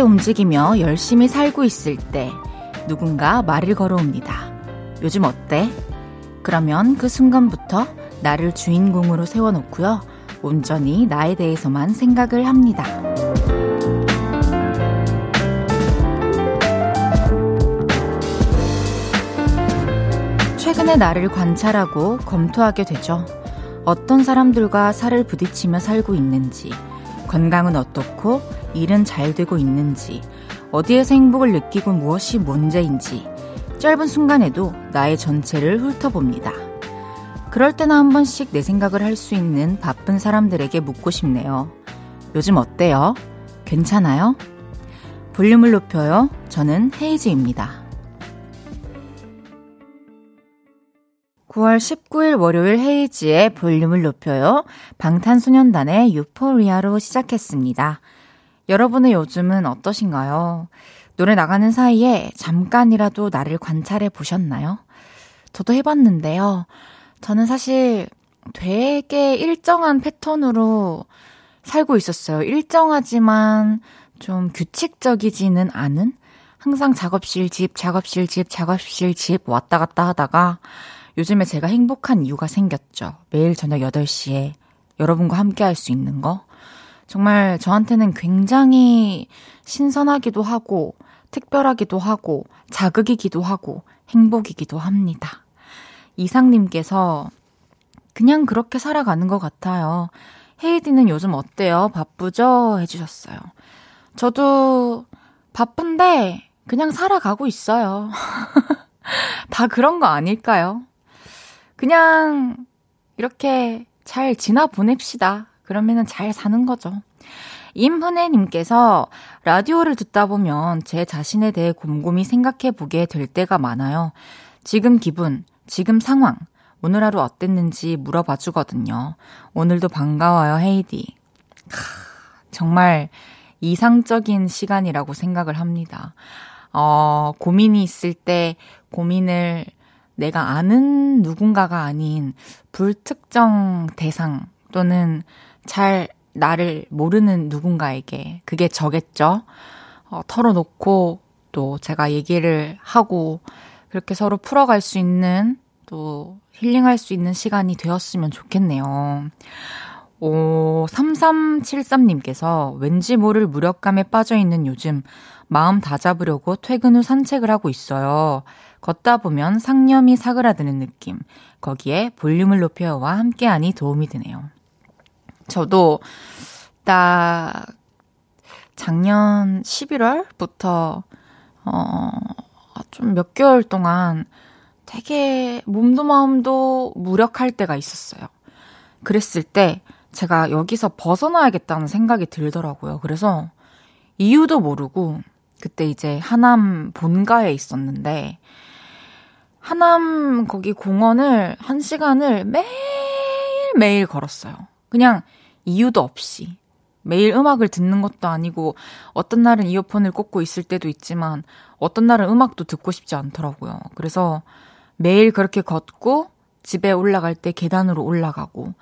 움직이며 열심히 살고 있을 때 누군가 말을 걸어옵니다. 요즘 어때? 그러면 그 순간부터 나를 주인공으로 세워놓고요. 온전히 나에 대해서만 생각을 합니다. 최근에 나를 관찰하고 검토하게 되죠. 어떤 사람들과 살을 부딪히며 살고 있는지, 건강은 어떻고 일은 잘 되고 있는지, 어디에서 행복을 느끼고 무엇이 문제인지, 짧은 순간에도 나의 전체를 훑어봅니다. 그럴 때나 한 번씩 내 생각을 할 수 있는 바쁜 사람들에게 묻고 싶네요. 요즘 어때요? 괜찮아요? 볼륨을 높여요. 저는 헤이즈입니다. 9월 19일 월요일 헤이지의 볼륨을 높여요. 방탄소년단의 유포리아로 시작했습니다. 여러분의 요즘은 어떠신가요? 노래 나가는 사이에 잠깐이라도 나를 관찰해 보셨나요? 저도 해봤는데요. 저는 사실 되게 일정한 패턴으로 살고 있었어요. 일정하지만 좀 규칙적이지는 않은? 항상 작업실 집, 작업실 집, 작업실 집 왔다 갔다 하다가 요즘에 제가 행복한 이유가 생겼죠. 매일 저녁 8시에 여러분과 함께 할 수 있는 거. 정말 저한테는 굉장히 신선하기도 하고, 특별하기도 하고, 자극이기도 하고, 행복이기도 합니다. 이상님께서 그냥 그렇게 살아가는 것 같아요. 헤이디는 요즘 어때요? 바쁘죠? 해주셨어요. 저도 바쁜데 그냥 살아가고 있어요. 다 그런 거 아닐까요? 그냥 이렇게 잘 지나 보냅시다. 그러면은 잘 사는 거죠. 임훈혜님께서 라디오를 듣다 보면 제 자신에 대해 곰곰이 생각해 보게 될 때가 많아요. 지금 기분, 지금 상황, 오늘 하루 어땠는지 물어봐 주거든요. 오늘도 반가워요, 헤이디. 정말 이상적인 시간이라고 생각을 합니다. 어, 고민이 있을 때 고민을 내가 아는 누군가가 아닌 불특정 대상 또는 잘 나를 모르는 누군가에게 그게 저겠죠. 어, 털어놓고 또 제가 얘기를 하고 그렇게 서로 풀어갈 수 있는 또 힐링할 수 있는 시간이 되었으면 좋겠네요. 오, 3373님께서 왠지 모를 무력감에 빠져 있는 요즘 마음 다잡으려고 퇴근 후 산책을 하고 있어요. 걷다 보면 상념이 사그라드는 느낌. 거기에 볼륨을 높여와 함께하니 도움이 되네요. 저도 딱 작년 11월부터 어, 좀 몇 개월 동안 되게 몸도 마음도 무력할 때가 있었어요. 그랬을 때 제가 여기서 벗어나야겠다는 생각이 들더라고요. 그래서 이유도 모르고 그때 이제 하남 본가에 있었는데 하남 거기 공원을 한 시간을 매일매일 걸었어요. 그냥 이유도 없이. 매일 음악을 듣는 것도 아니고 어떤 날은 이어폰을 꽂고 있을 때도 있지만 어떤 날은 음악도 듣고 싶지 않더라고요. 그래서 매일 그렇게 걷고 집에 올라갈 때 계단으로 올라가고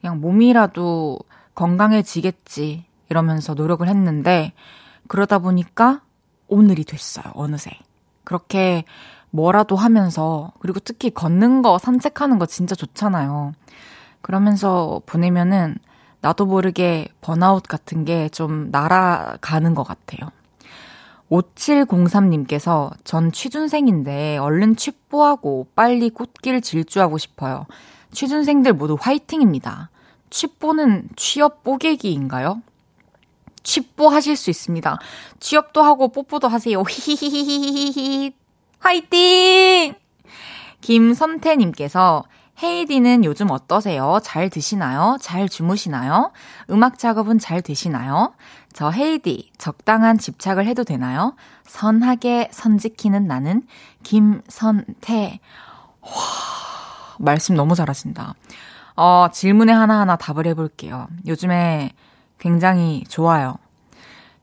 그냥 몸이라도 건강해지겠지 이러면서 노력을 했는데 그러다 보니까 오늘이 됐어요. 어느새. 그렇게 뭐라도 하면서 그리고 특히 걷는 거 산책하는 거 진짜 좋잖아요. 그러면서 보내면은 나도 모르게 번아웃 같은 게 좀 날아가는 것 같아요. 5703님께서 전 취준생인데 얼른 취뽀하고 빨리 꽃길 질주하고 싶어요. 취준생들 모두 화이팅입니다. 취뽀는 취업 뽀개기인가요? 취뽀 하실 수 있습니다. 취업도 하고 뽀뽀도 하세요. 히히히히히히. 화이팅! 김선태님께서 헤이디는 요즘 어떠세요? 잘 드시나요? 잘 주무시나요? 음악 작업은 잘 되시나요? 저 헤이디, 적당한 집착을 해도 되나요? 선하게 선 지키는 나는 김선태. 와, 말씀 너무 잘하신다. 어, 질문에 하나하나 답을 해볼게요. 요즘에 굉장히 좋아요.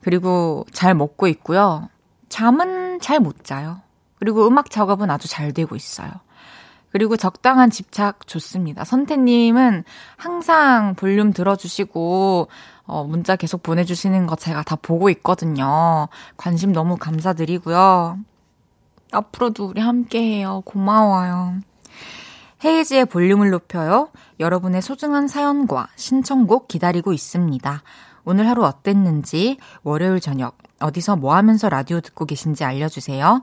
그리고 잘 먹고 있고요. 잠은 잘 못 자요. 그리고 음악 작업은 아주 잘 되고 있어요. 그리고 적당한 집착 좋습니다. 선태님은 항상 볼륨 들어주시고, 어, 문자 계속 보내주시는 거 제가 다 보고 있거든요. 관심 너무 감사드리고요. 앞으로도 우리 함께 해요. 고마워요. 헤이지의 볼륨을 높여요. 여러분의 소중한 사연과 신청곡 기다리고 있습니다. 오늘 하루 어땠는지, 월요일 저녁, 어디서 뭐 하면서 라디오 듣고 계신지 알려주세요.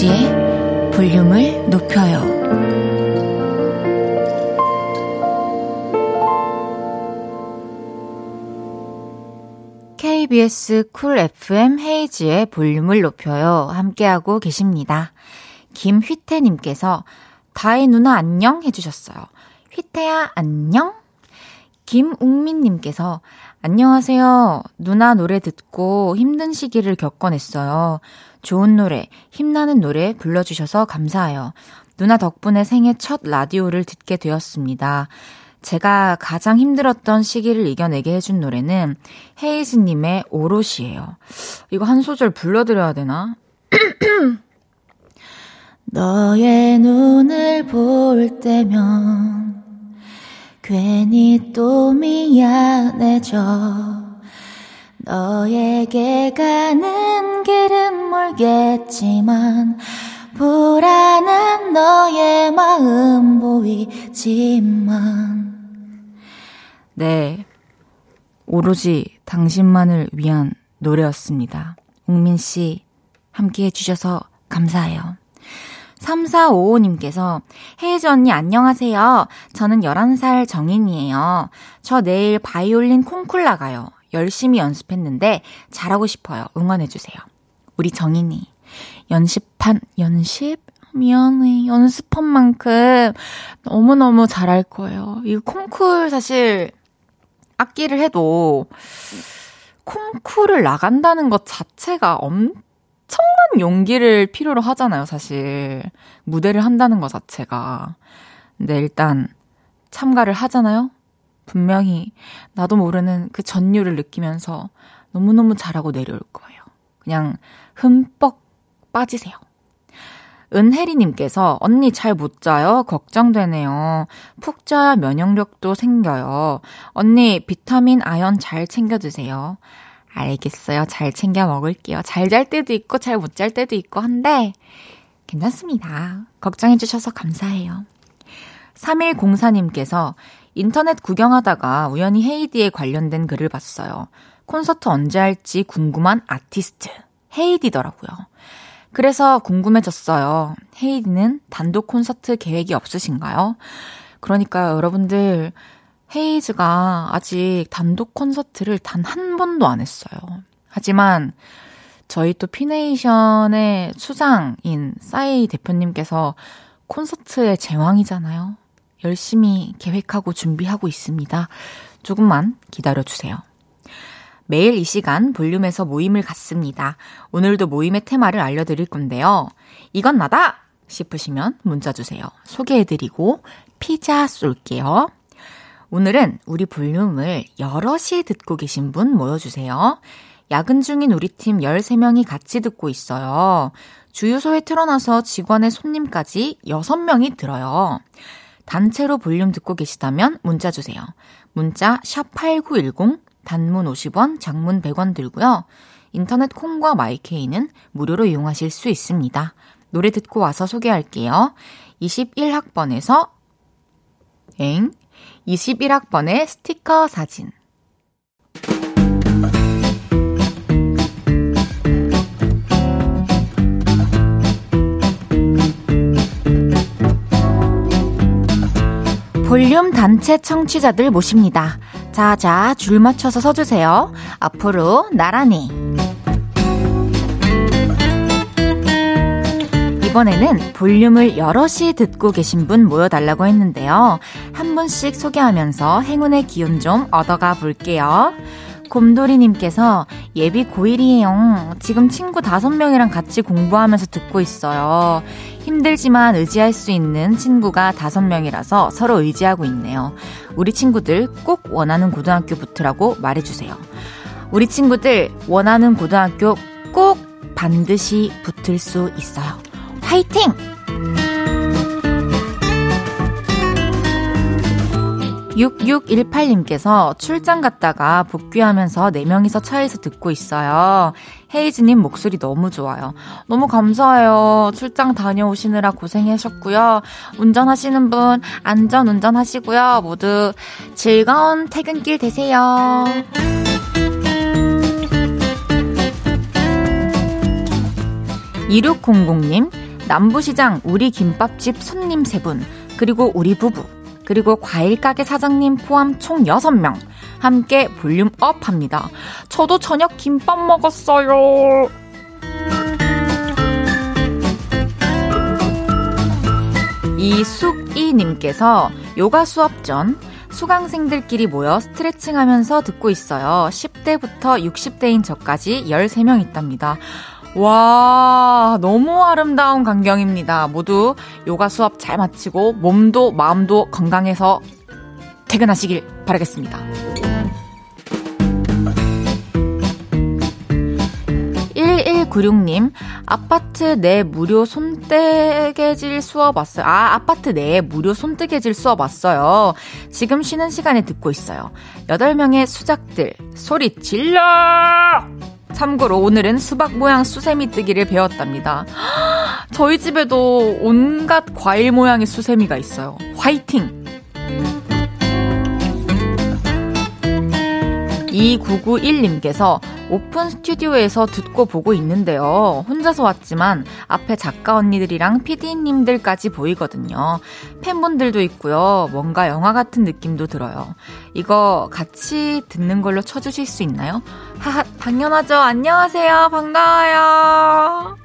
이은지의 볼륨을 높여요. KBS 쿨 FM 헤이지의 볼륨을 높여요. 함께하고 계십니다. 김휘태님께서 다혜 누나 안녕 해주셨어요. 휘태야 안녕? 김웅민님께서 안녕하세요. 누나 노래 듣고 힘든 시기를 겪어냈어요. 좋은 노래, 힘나는 노래 불러주셔서 감사해요. 누나 덕분에 생애 첫 라디오를 듣게 되었습니다. 제가 가장 힘들었던 시기를 이겨내게 해준 노래는 헤이즈님의 오롯이에요. 이거 한 소절 불러드려야 되나? 너의 눈을 볼 때면 괜히 또 미안해져. 너에게 가는 길은 멀겠지만 불안한 너의 마음 보이지만 네 오로지 당신만을 위한 노래였습니다. 웅민 씨 함께 해주셔서 감사해요. 3455님께서 혜지 언니 안녕하세요. 저는 11살 정인이에요. 저 내일 바이올린 콩쿨 나가요. 열심히 연습했는데 잘하고 싶어요. 응원해주세요. 우리 정인이. 연습한, 연습? 미안해. 연습한 만큼 너무너무 잘할 거예요. 이 콩쿨 사실 악기를 해도 콩쿨을 나간다는 것 자체가 엄청난 용기를 필요로 하잖아요, 사실. 무대를 한다는 것 자체가. 근데 일단 참가를 하잖아요? 분명히 나도 모르는 그 전율을 느끼면서 너무너무 잘하고 내려올 거예요. 그냥 흠뻑 빠지세요. 은혜리님께서 언니 잘 못 자요? 걱정되네요. 푹 자야 면역력도 생겨요. 언니 비타민 아연 잘 챙겨 드세요. 알겠어요. 잘 챙겨 먹을게요. 잘 잘 때도 있고 잘 못 잘 때도 있고 한데 괜찮습니다. 걱정해 주셔서 감사해요. 3104님께서 인터넷 구경하다가 우연히 헤이디에 관련된 글을 봤어요. 콘서트 언제 할지 궁금한 아티스트. 헤이즈더라고요. 그래서 궁금해졌어요. 헤이즈는 단독 콘서트 계획이 없으신가요? 그러니까 여러분들, 헤이즈가 아직 단독 콘서트를 단 한 번도 안 했어요. 하지만 저희 또 피네이션의 수장인 싸이 대표님께서 콘서트의 제왕이잖아요. 열심히 계획하고 준비하고 있습니다. 조금만 기다려주세요. 매일 이 시간 볼륨에서 모임을 갖습니다. 오늘도 모임의 테마를 알려드릴 건데요. 이건 나다! 싶으시면 문자 주세요. 소개해드리고 피자 쏠게요. 오늘은 우리 볼륨을 여럿이 듣고 계신 분 모여주세요. 야근 중인 우리 팀 13명이 같이 듣고 있어요. 주유소에 틀어놔서 직원의 손님까지 6명이 들어요. 단체로 볼륨 듣고 계시다면 문자 주세요. 문자 샵 8910 단문 50원, 장문 100원 들고요. 인터넷 콩과 마이케이는 무료로 이용하실 수 있습니다. 노래 듣고 와서 소개할게요. 21학번에서 엥 21학번의 스티커 사진 볼륨 단체 청취자들 모십니다. 자, 자, 줄 맞춰서 서주세요. 앞으로 나란히. 이번에는 볼륨을 여럿이 듣고 계신 분 모여달라고 했는데요. 한 분씩 소개하면서 행운의 기운 좀 얻어가 볼게요. 곰돌이님께서 예비 고1이에요. 지금 친구 다섯 명이랑 같이 공부하면서 듣고 있어요. 힘들지만 의지할 수 있는 친구가 다섯 명이라서 서로 의지하고 있네요. 우리 친구들 꼭 원하는 고등학교 붙으라고 말해주세요. 우리 친구들 원하는 고등학교 꼭 반드시 붙을 수 있어요. 화이팅! 6618님께서 출장 갔다가 복귀하면서 4명이서 차에서 듣고 있어요. 헤이즈님 목소리 너무 좋아요. 너무 감사해요. 출장 다녀오시느라 고생하셨고요. 운전하시는 분 안전 운전하시고요. 모두 즐거운 퇴근길 되세요. 2600님, 남부시장 우리 김밥집 손님 3분, 그리고 우리 부부, 그리고 과일 가게 사장님 포함 총 6명 함께 volume up 합니다. 저도 저녁 김밥 먹었어요. 이숙이님께서 요가 수업 전 수강생들끼리 모여 스트레칭 하면서 듣고 있어요. 10대부터 60대인 저까지 13명 있답니다. 와, 너무 아름다운 광경입니다. 모두 요가 수업 잘 마치고 몸도 마음도 건강해서 퇴근하시길 바라겠습니다. 1196님, 아파트 내 무료 손뜨개질 수업 왔어요. 아, 아파트 내에 무료 손뜨개질 수업 왔어요. 지금 쉬는 시간에 듣고 있어요. 8명의 수작들, 소리 질러! 참고로 오늘은 수박 모양 수세미 뜨기를 배웠답니다. 저희 집에도 온갖 과일 모양의 수세미가 있어요. 화이팅! 2991님께서 오픈 스튜디오에서 듣고 보고 있는데요. 혼자서 왔지만 앞에 작가 언니들이랑 PD님들까지 보이거든요. 팬분들도 있고요. 뭔가 영화 같은 느낌도 들어요. 이거 같이 듣는 걸로 쳐주실 수 있나요? 하하, 당연하죠. 안녕하세요. 반가워요.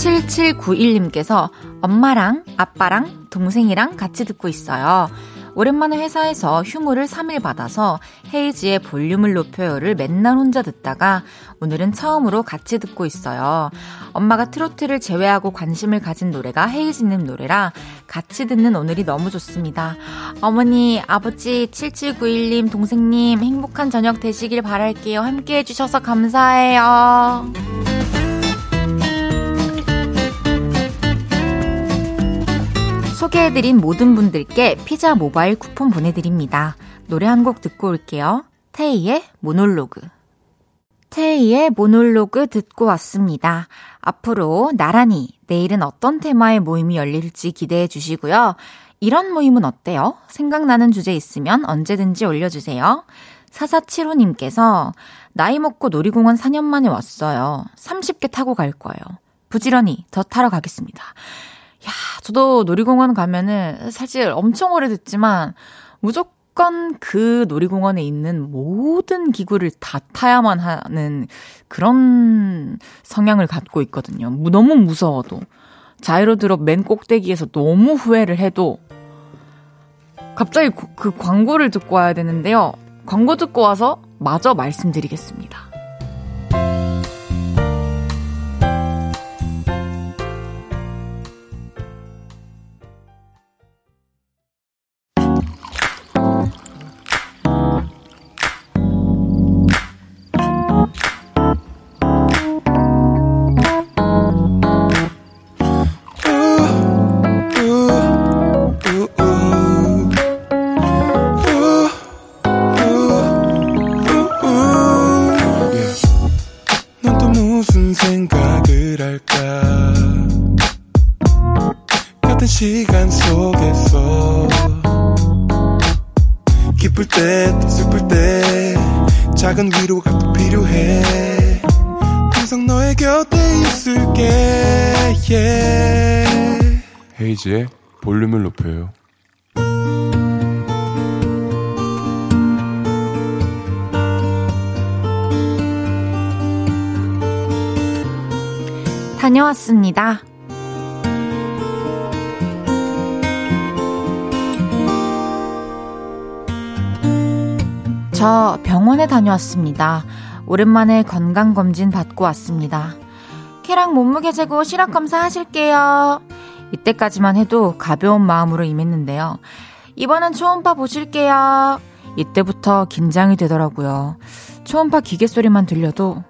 7791님께서 엄마랑 아빠랑 동생이랑 같이 듣고 있어요. 오랜만에 회사에서 휴무를 3일 받아서 헤이지의 볼륨을 높여요를 맨날 혼자 듣다가 오늘은 처음으로 같이 듣고 있어요. 엄마가 트로트를 제외하고 관심을 가진 노래가 헤이지님 노래라 같이 듣는 오늘이 너무 좋습니다. 어머니, 아버지, 7791님, 동생님 행복한 저녁 되시길 바랄게요. 함께 해주셔서 감사해요. 소개해드린 모든 분들께 피자 모바일 쿠폰 보내드립니다. 노래 한 곡 듣고 올게요. 테이의 모놀로그. 테이의 모놀로그 듣고 왔습니다. 앞으로 나란히 내일은 어떤 테마의 모임이 열릴지 기대해 주시고요. 이런 모임은 어때요? 생각나는 주제 있으면 언제든지 올려주세요. 4475님께서 나이 먹고 놀이공원 4년 만에 왔어요. 30개 타고 갈 거예요. 부지런히 더 타러 가겠습니다. 야, 저도 놀이공원 가면은 사실 엄청 오래 듣지만 무조건 그 놀이공원에 있는 모든 기구를 다 타야만 하는 그런 성향을 갖고 있거든요. 너무 무서워도. 자이로드롭 맨 꼭대기에서 너무 후회를 해도 갑자기 그 광고를 듣고 와야 되는데요. 광고 듣고 와서 마저 말씀드리겠습니다. 홈페이지에 볼륨을 높여요. 다녀왔습니다. 저 병원에 다녀왔습니다. 오랜만에 건강검진 받고 왔습니다. 캐랑 몸무게 재고 시력검사 하실게요. 이때까지만 해도 가벼운 마음으로 임했는데요. 이번엔 초음파 보실게요. 이때부터 긴장이 되더라고요. 초음파 기계 소리만 들려도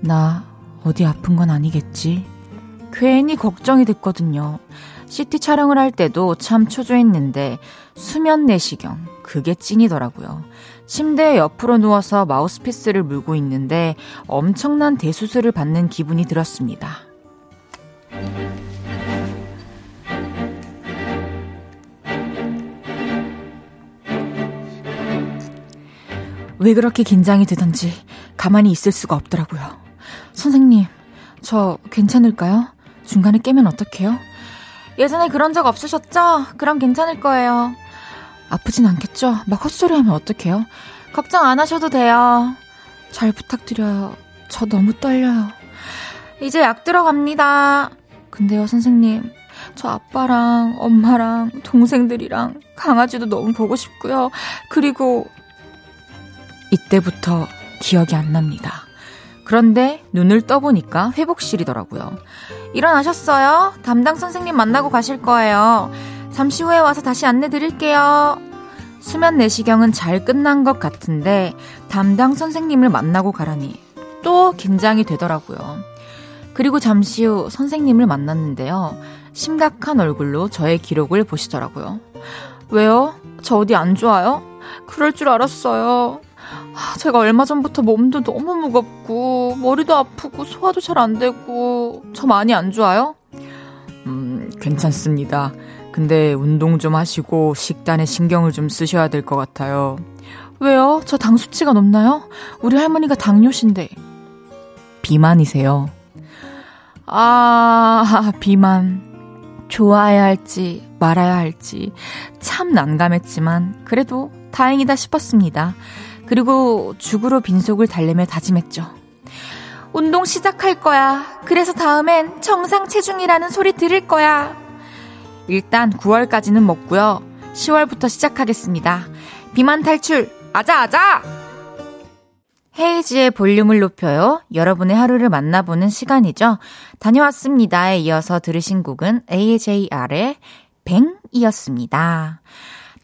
나 어디 아픈 건 아니겠지? 괜히 걱정이 됐거든요. CT 촬영을 할 때도 참 초조했는데 수면 내시경 그게 찐이더라고요. 침대 옆으로 누워서 마우스피스를 물고 있는데 엄청난 대수술을 받는 기분이 들었습니다. 왜 그렇게 긴장이 되던지 가만히 있을 수가 없더라고요. 선생님, 저 괜찮을까요? 중간에 깨면 어떡해요? 예전에 그런 적 없으셨죠? 그럼 괜찮을 거예요. 아프진 않겠죠? 막 헛소리 하면 어떡해요? 걱정 안 하셔도 돼요. 잘 부탁드려요. 저 너무 떨려요. 이제 약 들어갑니다. 근데요, 선생님. 저 아빠랑 엄마랑 동생들이랑 강아지도 너무 보고 싶고요. 그리고 이때부터 기억이 안 납니다. 그런데 눈을 떠보니까 회복실이더라고요. 일어나셨어요? 담당 선생님 만나고 가실 거예요. 잠시 후에 와서 다시 안내 드릴게요. 수면 내시경은 잘 끝난 것 같은데 담당 선생님을 만나고 가라니 또 긴장이 되더라고요. 그리고 잠시 후 선생님을 만났는데요. 심각한 얼굴로 저의 기록을 보시더라고요. 왜요? 저 어디 안 좋아요? 그럴 줄 알았어요. 제가 얼마 전부터 몸도 너무 무겁고 머리도 아프고 소화도 잘 안 되고 저 많이 안 좋아요? 음, 괜찮습니다. 근데 운동 좀 하시고 식단에 신경을 좀 쓰셔야 될 것 같아요. 왜요? 저 당 수치가 높나요? 우리 할머니가 당뇨신데. 비만이세요. 아, 비만. 좋아해야 할지 말아야 할지 참 난감했지만 그래도 다행이다 싶었습니다. 그리고 죽으로 빈속을 달래며 다짐했죠. 운동 시작할 거야. 그래서 다음엔 정상 체중이라는 소리 들을 거야. 일단 9월까지는 먹고요. 10월부터 시작하겠습니다. 비만 탈출, 아자, 아자! 헤이지의 볼륨을 높여요. 여러분의 하루를 만나보는 시간이죠. 다녀왔습니다에 이어서 들으신 곡은 AJR의 뱅이었습니다.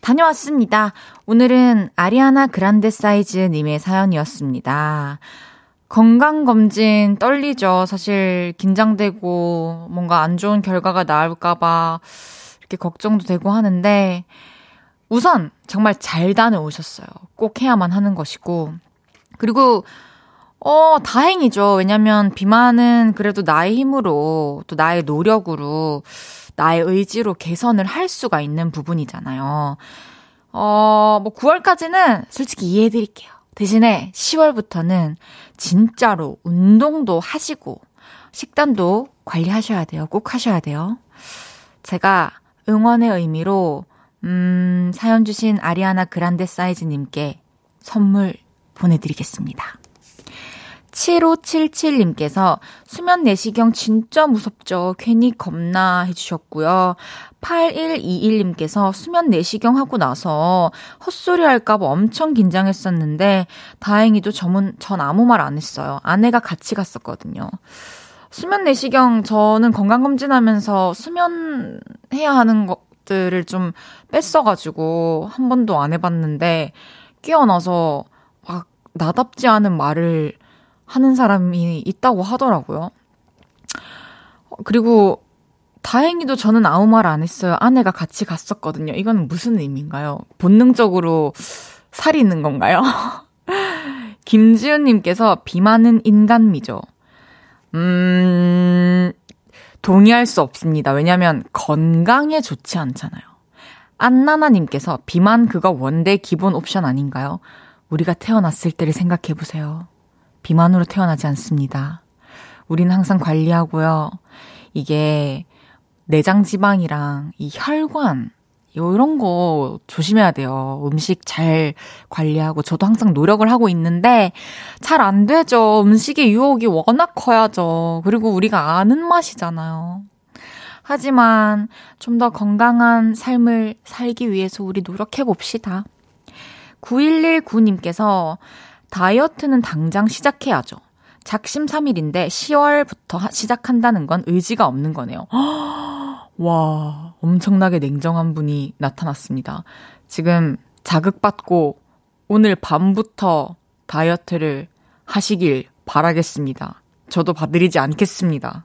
다녀왔습니다. 오늘은 아리아나 그란데 사이즈 님의 사연이었습니다. 건강검진 떨리죠. 사실 긴장되고 뭔가 안 좋은 결과가 나올까봐 이렇게 걱정도 되고 하는데 우선 정말 잘 다녀오셨어요. 꼭 해야만 하는 것이고. 그리고 어, 다행이죠. 왜냐면 비만은 그래도 나의 힘으로 또 나의 노력으로 나의 의지로 개선을 할 수가 있는 부분이잖아요. 어, 뭐 9월까지는 솔직히 이해해드릴게요. 대신에 10월부터는 진짜로 운동도 하시고 식단도 관리하셔야 돼요. 꼭 하셔야 돼요. 제가 응원의 의미로 음, 사연 주신 아리아나 그란데 사이즈님께 선물 보내드리겠습니다. 7577님께서 수면 내시경 진짜 무섭죠. 괜히 겁나 해주셨고요. 8121님께서 수면 내시경 하고 나서 헛소리 할까봐 엄청 긴장했었는데 다행히도 저는, 전 아무 말 안 했어요. 아내가 같이 갔었거든요. 수면 내시경 저는 건강검진하면서 수면 해야 하는 것들을 좀 뺐어가지고 한 번도 안 해봤는데 깨어나서 막 나답지 않은 말을 하는 사람이 있다고 하더라고요. 그리고 다행히도 저는 아무 말 안 했어요. 아내가 같이 갔었거든요. 이건 무슨 의미인가요? 본능적으로 살이 있는 건가요? 김지은님께서 비만은 인간미죠. 음, 동의할 수 없습니다. 왜냐면 건강에 좋지 않잖아요. 안나나님께서 비만 그거 원대 기본 옵션 아닌가요? 우리가 태어났을 때를 생각해 보세요. 비만으로 태어나지 않습니다. 우리는 항상 관리하고요. 이게 내장 지방이랑 이 혈관, 이런 거 조심해야 돼요. 음식 잘 관리하고 저도 항상 노력을 하고 있는데 잘 안 되죠. 음식의 유혹이 워낙 커야죠. 그리고 우리가 아는 맛이잖아요. 하지만 좀 더 건강한 삶을 살기 위해서 우리 노력해 봅시다. 9119님께서 다이어트는 당장 시작해야죠. 작심 3일인데 10월부터 시작한다는 건 의지가 없는 거네요. 와, 엄청나게 냉정한 분이 나타났습니다. 지금 자극받고 오늘 밤부터 다이어트를 하시길 바라겠습니다. 저도 봐드리지 않겠습니다.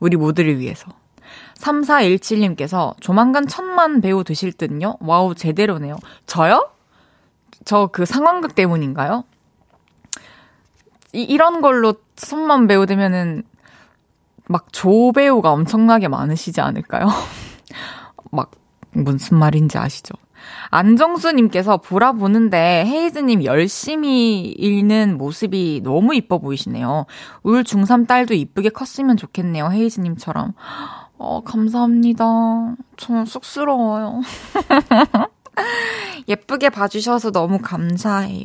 우리 모두를 위해서. 3417님께서 조만간 천만 배우 되실 듯요? wow, 제대로네요. 저요? 저 그 상황극 때문인가요? 이, 이런 걸로 천만 배우 되면은 막 조배우가 엄청나게 많으시지 않을까요? 막 무슨 말인지 아시죠? 안정수님께서 보라 보는데 헤이즈님 열심히 읽는 모습이 너무 이뻐 보이시네요. 울 중3 딸도 이쁘게 컸으면 좋겠네요. 헤이즈님처럼. 어, 감사합니다. 저 쑥스러워요. 예쁘게 봐주셔서 너무 감사해요.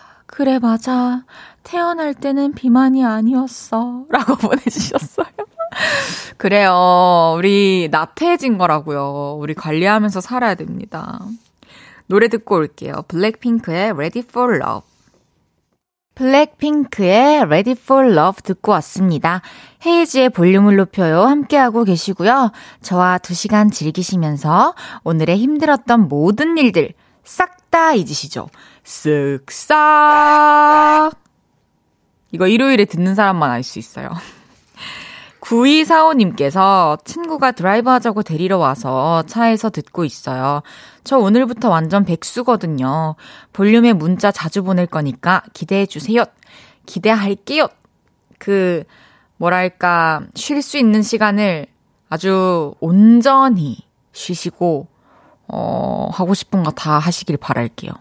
그래, 맞아. 태어날 때는 비만이 아니었어. 라고 보내주셨어요. 그래요. 우리 나태해진 거라고요. 우리 관리하면서 살아야 됩니다. 노래 듣고 올게요. 블랙핑크의 Ready for Love. 블랙핑크의 Ready for Love 듣고 왔습니다. 헤이즈의 볼륨을 높여요. 함께하고 계시고요. 저와 두 시간 즐기시면서 오늘의 힘들었던 모든 일들 싹 다 잊으시죠. 쓱싹. 이거 일요일에 듣는 사람만 알 수 있어요. 9245님께서 친구가 드라이브 하자고 데리러 와서 차에서 듣고 있어요. 저 오늘부터 완전 백수거든요. 볼륨에 문자 자주 보낼 거니까 기대해 주세요. 기대할게요. 그, 뭐랄까, 쉴 수 있는 시간을 아주 온전히 쉬시고, 어, 하고 싶은 거 다 하시길 바랄게요.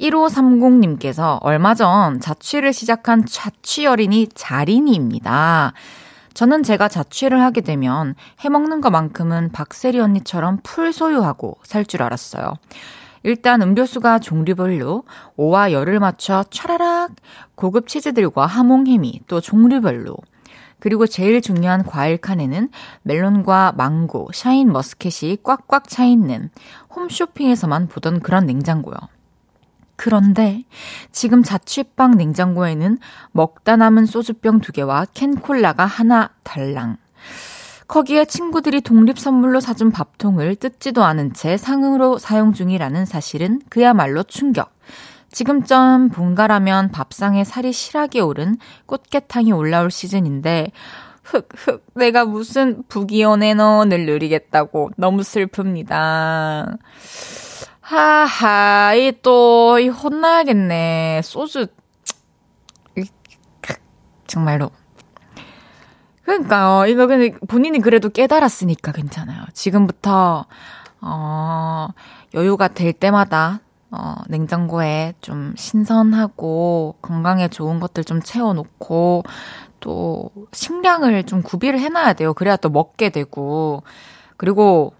1530님께서 얼마 전 자취를 시작한 자취 어린이 자린이입니다. 저는 제가 자취를 하게 되면 해먹는 것만큼은 박세리 언니처럼 full 소유하고 살 줄 알았어요. 일단 음료수가 종류별로 오와 열을 맞춰 차라락 고급 치즈들과 하몽햄이 또 종류별로 그리고 제일 중요한 과일 칸에는 멜론과 망고, 샤인 머스켓이 꽉꽉 차 있는 홈쇼핑에서만 보던 그런 냉장고요. 그런데 지금 자취방 냉장고에는 먹다 남은 소주병 두 개와 캔콜라가 하나 달랑. 거기에 친구들이 독립 선물로 사준 밥통을 뜯지도 않은 채 상으로 사용 중이라는 사실은 그야말로 충격. 지금쯤 본가라면 밥상에 살이 실하게 오른 꽃게탕이 올라올 시즌인데 흑흑 내가 무슨 부기연 애너를 누리겠다고 너무 슬픕니다. 하하, 이 또, 이 혼나야겠네. 소주, 정말로. 그러니까요. 이거 근데 본인이 그래도 깨달았으니까 괜찮아요. 지금부터, 어, 여유가 될 때마다, 어, 냉장고에 좀 신선하고 건강에 좋은 것들 좀 채워놓고, 또, 식량을 좀 구비를 해놔야 돼요. 그래야 또 먹게 되고. 그리고,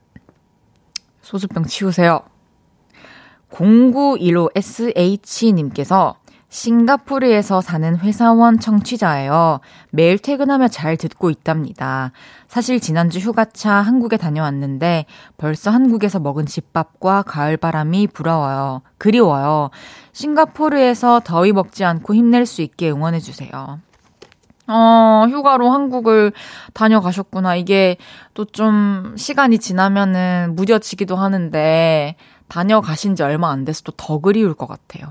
소주병 치우세요. 0915SH님께서 싱가포르에서 사는 회사원 청취자예요. 매일 퇴근하며 잘 듣고 있답니다. 사실 지난주 휴가차 한국에 다녀왔는데 벌써 한국에서 먹은 집밥과 가을바람이 부러워요. 그리워요. 싱가포르에서 더위 먹지 않고 힘낼 수 있게 응원해주세요. 어, 휴가로 한국을 다녀가셨구나. 이게 또 좀 시간이 지나면은 무뎌지기도 하는데 다녀가신 지 얼마 안 돼서 또 더 그리울 것 같아요.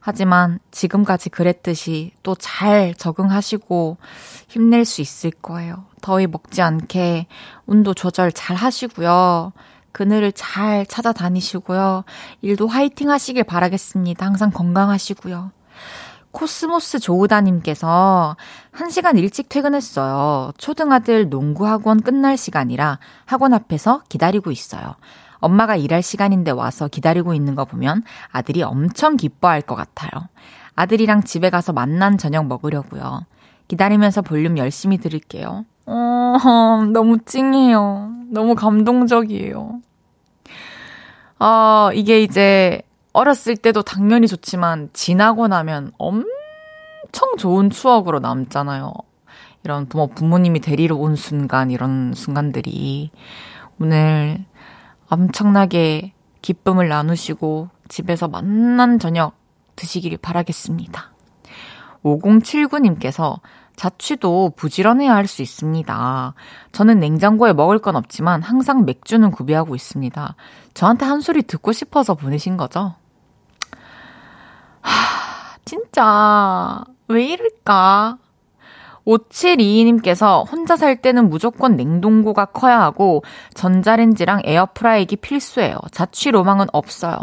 하지만 지금까지 그랬듯이 또 잘 적응하시고 힘낼 수 있을 거예요. 더위 먹지 않게 온도 조절 잘 하시고요. 그늘을 잘 찾아다니시고요. 일도 화이팅 하시길 바라겠습니다. 항상 건강하시고요. 코스모스 조우다님께서 1시간 일찍 퇴근했어요. 초등아들 농구학원 끝날 시간이라 학원 앞에서 기다리고 있어요. 엄마가 일할 시간인데 와서 기다리고 있는 거 보면 아들이 엄청 기뻐할 것 같아요. 아들이랑 집에 가서 맛난 저녁 먹으려고요. 기다리면서 볼륨 열심히 들을게요. 어, 너무 찡해요. 너무 감동적이에요. 어, 이게 이제 어렸을 때도 당연히 좋지만 지나고 나면 엄청 좋은 추억으로 남잖아요. 이런 부모, 부모님이 데리러 온 순간, 이런 순간들이 오늘 엄청나게 기쁨을 나누시고 집에서 만난 저녁 드시길 바라겠습니다. 5079님께서 자취도 부지런해야 할 수 있습니다. 저는 냉장고에 먹을 건 없지만 항상 맥주는 구비하고 있습니다. 저한테 한 소리 듣고 싶어서 보내신 거죠? 하, 진짜, 왜 이럴까? 5722님께서 혼자 살 때는 무조건 냉동고가 커야 하고 전자레인지랑 에어프라이기 필수예요. 자취 로망은 없어요.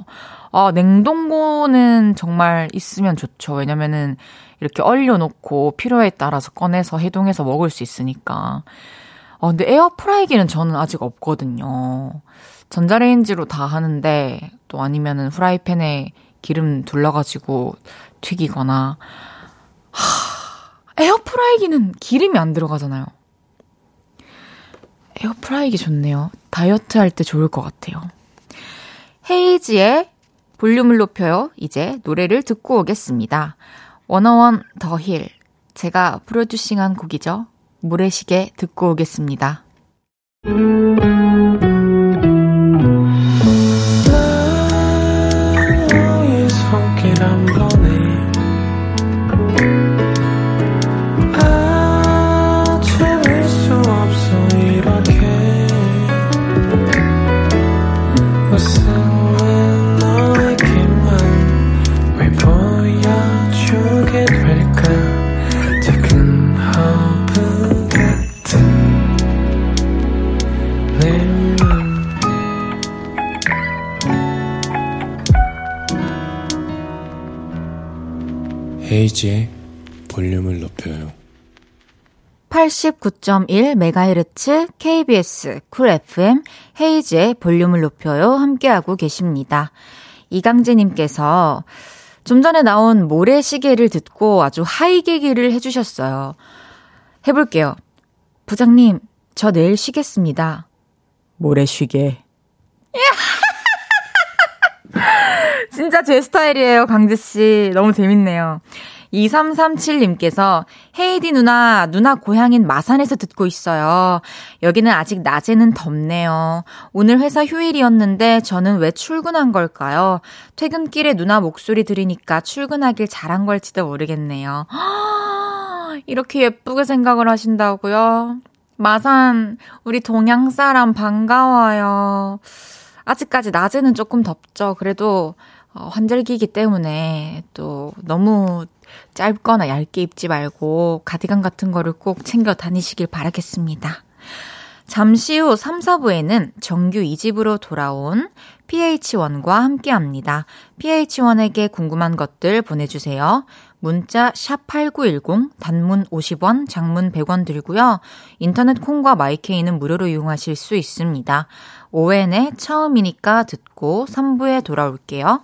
아, 냉동고는 정말 있으면 좋죠. 왜냐면은 이렇게 얼려놓고 필요에 따라서 꺼내서 해동해서 먹을 수 있으니까. 어, 근데 에어프라이기는 저는 아직 없거든요. 전자레인지로 다 하는데 또 아니면은 프라이팬에 기름 둘러가지고 튀기거나. 하, 에어프라이기는 기름이 안 들어가잖아요. 에어프라이기 좋네요. 다이어트 할 때 좋을 것 같아요. 헤이지의 볼륨을 높여요. 이제 노래를 듣고 오겠습니다. 원어원 더 힐. 제가 프로듀싱한 곡이죠. 모래시계 듣고 오겠습니다. 헤이지의 볼륨을 높여요. 89.1MHz KBS 쿨 FM 헤이지의 볼륨을 높여요. 함께하고 계십니다. 이강재님께서 좀 전에 나온 모래시계를 듣고 아주 하이계기를 해주셨어요. 해볼게요. 부장님, 저 내일 쉬겠습니다. 모래시계. 진짜 제 스타일이에요, 강재씨. 너무 재밌네요. 2337님께서 헤이디 누나, 누나 고향인 마산에서 듣고 있어요. 여기는 아직 낮에는 덥네요. 오늘 회사 휴일이었는데 저는 왜 출근한 걸까요? 퇴근길에 누나 목소리 들으니까 출근하길 잘한 걸지도 모르겠네요. 이렇게 예쁘게 생각을 하신다고요? 마산, 우리 동양 사람 반가워요. 아직까지 낮에는 조금 덥죠. 그래도 어, 환절기이기 때문에 또 너무 짧거나 얇게 입지 말고 가디건 같은 거를 꼭 챙겨 다니시길 바라겠습니다. 잠시 후 3, 4부에는 정규 2집으로 돌아온 PH1과 함께 합니다. PH1에게 궁금한 것들 보내주세요. 문자 샵8910 단문 50원, 장문 100원 들고요. 인터넷 콩과 마이케이는 무료로 이용하실 수 있습니다. 오웬의 처음이니까 듣고 3부에 돌아올게요.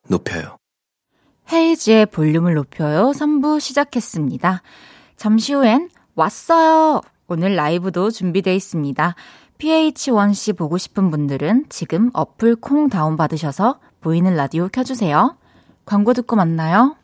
높여요. 헤이즈의 볼륨을 높여요. 3부 시작했습니다. 잠시 후엔 왔어요. 오늘 라이브도 준비되어 있습니다. PH1씨 보고 싶은 분들은 지금 어플 콩 다운받으셔서 보이는 라디오 켜주세요. 광고 듣고 만나요.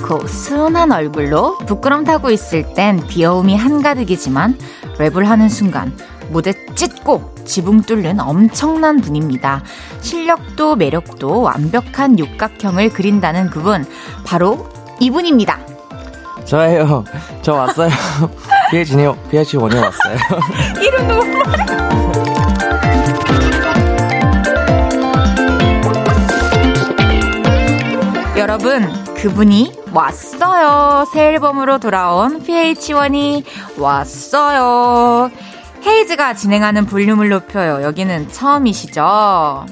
않고 순한 얼굴로 부끄럼 타고 있을 땐 귀여움이 한가득이지만 랩을 하는 순간 무대 찢고 지붕 뚫는 엄청난 분입니다. 실력도 매력도 완벽한 육각형을 그린다는 그분 바로 이분입니다. 저예요. 저 왔어요. PH니요. PH 원에 왔어요. 이름 너무 여러분, 그분이 왔어요. 새 앨범으로 돌아온 PH1이 왔어요. 헤이즈가 진행하는 볼륨을 높여요. 여기는 처음이시죠?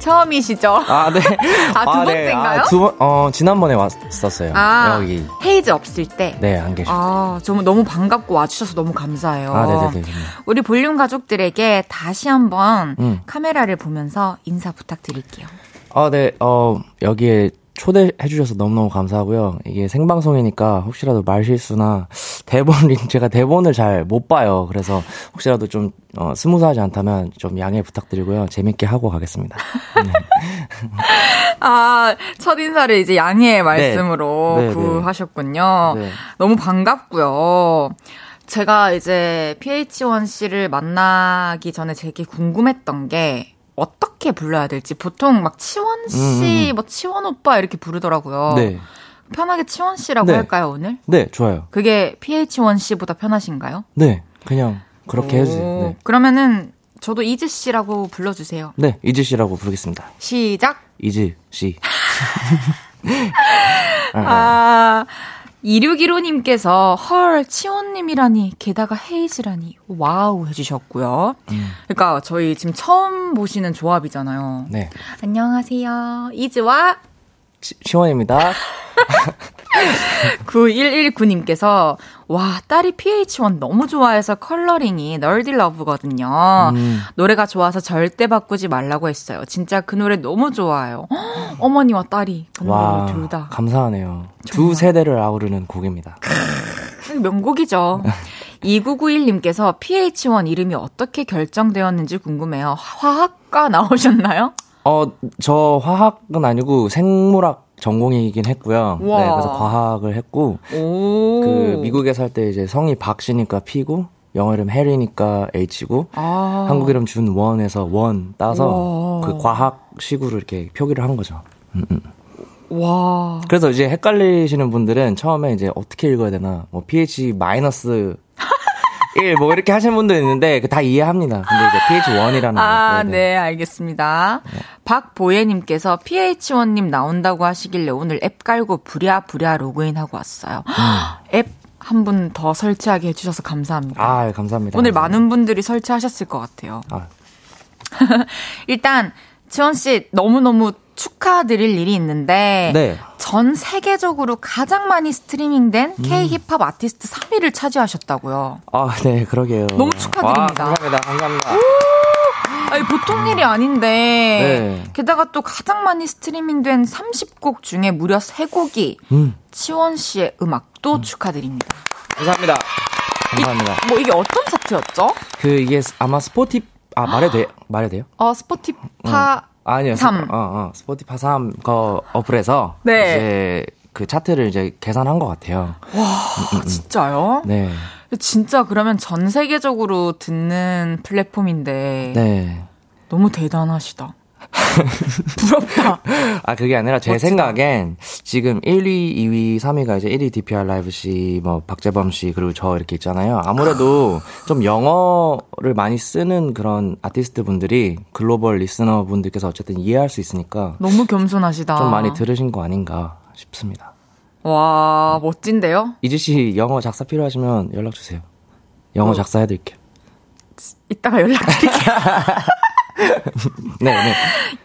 처음이시죠? 아, 네. 아, 두 아, 번째인가요? 네. 아, 두 번, 어, 지난번에 왔었어요. 아, 여기. 헤이즈 없을 때. 네, 안 계셨어요. 아, 정말 너무 반갑고 와주셔서 너무 감사해요. 아, 네네네. 우리 볼륨 가족들에게 다시 한번 음. 카메라를 보면서 인사 부탁드릴게요. 아, 네, 어, 여기에 초대해주셔서 너무너무 감사하고요. 이게 생방송이니까 혹시라도 말실수나 대본, 제가 대본을 잘 못 봐요. 그래서 혹시라도 좀, 어, 스무스하지 않다면 좀 양해 부탁드리고요. 재밌게 하고 가겠습니다. 네. 아, 첫인사를 이제 양해의 말씀으로 네, 네. 구하셨군요. 네. 너무 반갑고요. 제가 이제 PH1 씨를 만나기 전에 되게 궁금했던 게 어떻게 불러야 될지 보통 막 치원 씨, 음, 뭐 치원 오빠 이렇게 부르더라고요. 네. 편하게 치원 씨라고 네. 할까요, 오늘? 네, 좋아요. 그게 PH1 씨보다 편하신가요? 네, 그냥 그렇게 오, 해주세요. 네. 그러면은 저도 이즈 씨라고 불러주세요. 네, 이즈 씨라고 부르겠습니다. 시작. 이즈 씨. 아, 2615님께서 헐 치원님이라니 게다가 헤이즈라니 wow 해주셨고요. 음. 그러니까 저희 지금 처음 보시는 조합이잖아요. 네. 안녕하세요. 이즈와 치, 치원입니다. 9119님께서 와 딸이 PH1 너무 좋아해서 컬러링이 널디 러브거든요. 음. 노래가 좋아서 절대 바꾸지 말라고 했어요. 진짜 그 노래 너무 좋아요. 헉, 어머니와 딸이 그 와, 노래 둘다 감사하네요. 두 정말. 세대를 아우르는 곡입니다. 명곡이죠. 2991님께서 PH1 이름이 어떻게 결정되었는지 궁금해요. 화학과 나오셨나요? 어, 저 화학은 아니고 생물학 전공이긴 했고요. 네, 그래서 과학을 했고, 오. 그 미국에 살 때 이제 성이 박씨니까 P고, 영어 이름 해리니까 H고, 아. 한국 이름 준원에서 원 따서 우와. 그 과학식으로 이렇게 표기를 한 거죠. 음, 음. 와. 그래서 이제 헷갈리시는 분들은 처음에 이제 어떻게 읽어야 되나, 뭐 pH 마이너스 1, 뭐 이렇게 하시는 분도 있는데, 그다 이해합니다. 근데 이제 pH1이라는 거. 아, 네, 알겠습니다. 박보예님께서 PH1님 나온다고 하시길래 오늘 앱 깔고 부랴부랴 로그인하고 왔어요. 앱 한 분 더 설치하게 해주셔서 감사합니다. 아, 감사합니다. 오늘 감사합니다. 많은 분들이 설치하셨을 것 같아요. 아, 일단 지원 씨 너무너무 축하드릴 일이 있는데 네. 전 세계적으로 가장 많이 스트리밍된 K 힙합 아티스트 3위를 차지하셨다고요. 아, 네, 그러게요. 너무 축하드립니다. 와, 감사합니다. 감사합니다. 아니 보통 일이 아닌데 네. 게다가 또 가장 많이 스트리밍된 30곡 중에 무려 3곡이 음, 치원 씨의 음악도 축하드립니다. 감사합니다. 감사합니다. 뭐 이게 어떤 차트였죠? 그, 이게 아마 스포티, 아, 말해도 돼요? 말해도 돼요? 어 스포티파 아니요. 삼. 어, 어, 스포티파 3, 그, 어플에서. 네. 이제 그 차트를 이제 계산한 것 같아요. 아, 진짜요? 네. 진짜 그러면 전 세계적으로 듣는 플랫폼인데 네. 너무 대단하시다. 부럽다. 아, 그게 아니라 제 멋지다. 생각엔 지금 1위, 2위, 3위가 이제 1위 DPR 라이브 씨, 뭐, 박재범 씨, 그리고 저 이렇게 있잖아요. 아무래도 좀 영어를 많이 쓰는 그런 아티스트 분들이 글로벌 listener 분들께서 어쨌든 이해할 수 있으니까 너무 겸손하시다. 좀 많이 들으신 거 아닌가 싶습니다. 와, 멋진데요? 이즈 씨 영어 작사 필요하시면 연락 주세요. 영어 어. 작사 해드릴게요. 이따가 연락드릴게요. 네, 네.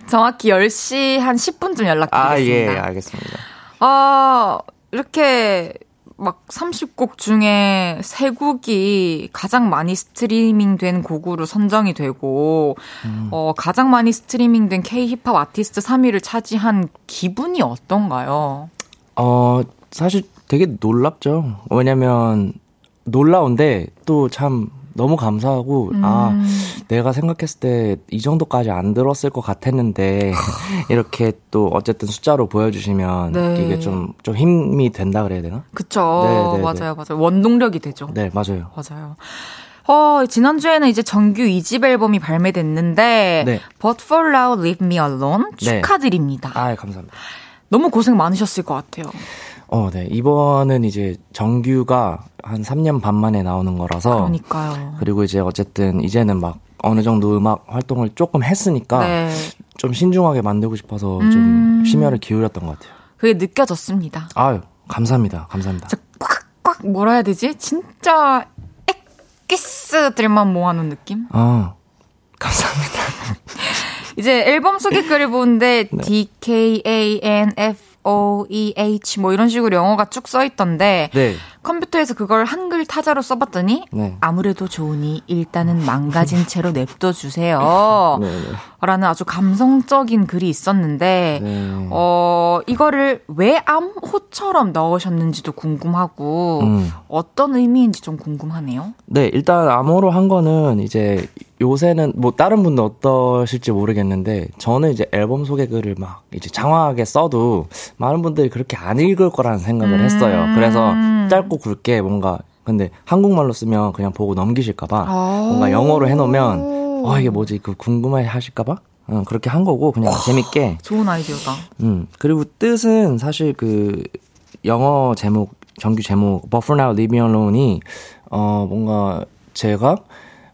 정확히 10시 한 10분쯤 아, 예, 연락드리겠습니다. 알겠습니다. 아, 이렇게 막 30곡 중에 3곡이 가장 많이 스트리밍 된 곡으로 선정이 되고, 음. 어, 가장 많이 스트리밍 된 K-힙합 아티스트 3위를 차지한 기분이 어떤가요? 어, 사실 되게 놀랍죠. 왜냐면, 놀라운데 또 참 너무 감사하고 음. 아 내가 생각했을 때 이 정도까지 안 들었을 것 같았는데 이렇게 또 어쨌든 숫자로 보여주시면 네. 이게 좀 좀 힘이 된다 그래야 되나? 그쵸. 네, 네, 맞아요, 맞아요. 원동력이 되죠. 네 맞아요. 맞아요. 어, 지난주에는 이제 정규 2집 앨범이 발매됐는데, 네. But for Now Leave Me Alone 네. 축하드립니다. 아 감사합니다. 너무 고생 많으셨을 것 같아요. 어, 네. 이번은 이제 정규가 한 3년 반 만에 나오는 거라서. 그러니까요. 그리고 이제 어쨌든 이제는 막 어느 정도 음악 활동을 조금 했으니까 네. 좀 신중하게 만들고 싶어서 음. 좀 심혈을 기울였던 것 같아요. 그게 느껴졌습니다. 아유, 감사합니다. 감사합니다. 꽉꽉 뭐라 해야 되지? 진짜 엑기스들만 모아놓은 느낌? 아, 감사합니다. 이제 앨범 소개글을 보는데 네. D K A N F O E H 뭐 이런 식으로 영어가 쭉 써 있던데 네. 컴퓨터에서 그걸 한글 타자로 써봤더니 네. 아무래도 좋으니 일단은 망가진 채로 냅둬 주세요. 네, 네. 라는 아주 감성적인 글이 있었는데 네. 어 이거를 왜 암호처럼 넣으셨는지도 궁금하고 음. 어떤 의미인지 좀 궁금하네요. 네, 일단 암호로 한 거는 이제 요새는 뭐 다른 분도 어떠실지 모르겠는데 저는 이제 앨범 소개 글을 막 이제 장황하게 써도 많은 분들이 그렇게 안 읽을 거라는 생각을 음. 했어요. 그래서 짧고 굵게 뭔가 근데 한국말로 쓰면 그냥 보고 넘기실까봐 아. 뭔가 영어로 해놓으면 어 이게 뭐지 그 궁금해 하실까봐 어, 그렇게 한 거고 그냥 재밌게 좋은 아이디어다. 음, 그리고 뜻은 사실 그 영어 제목, 정규 제목, But for now, leave me alone이, 어, 뭔가 제가,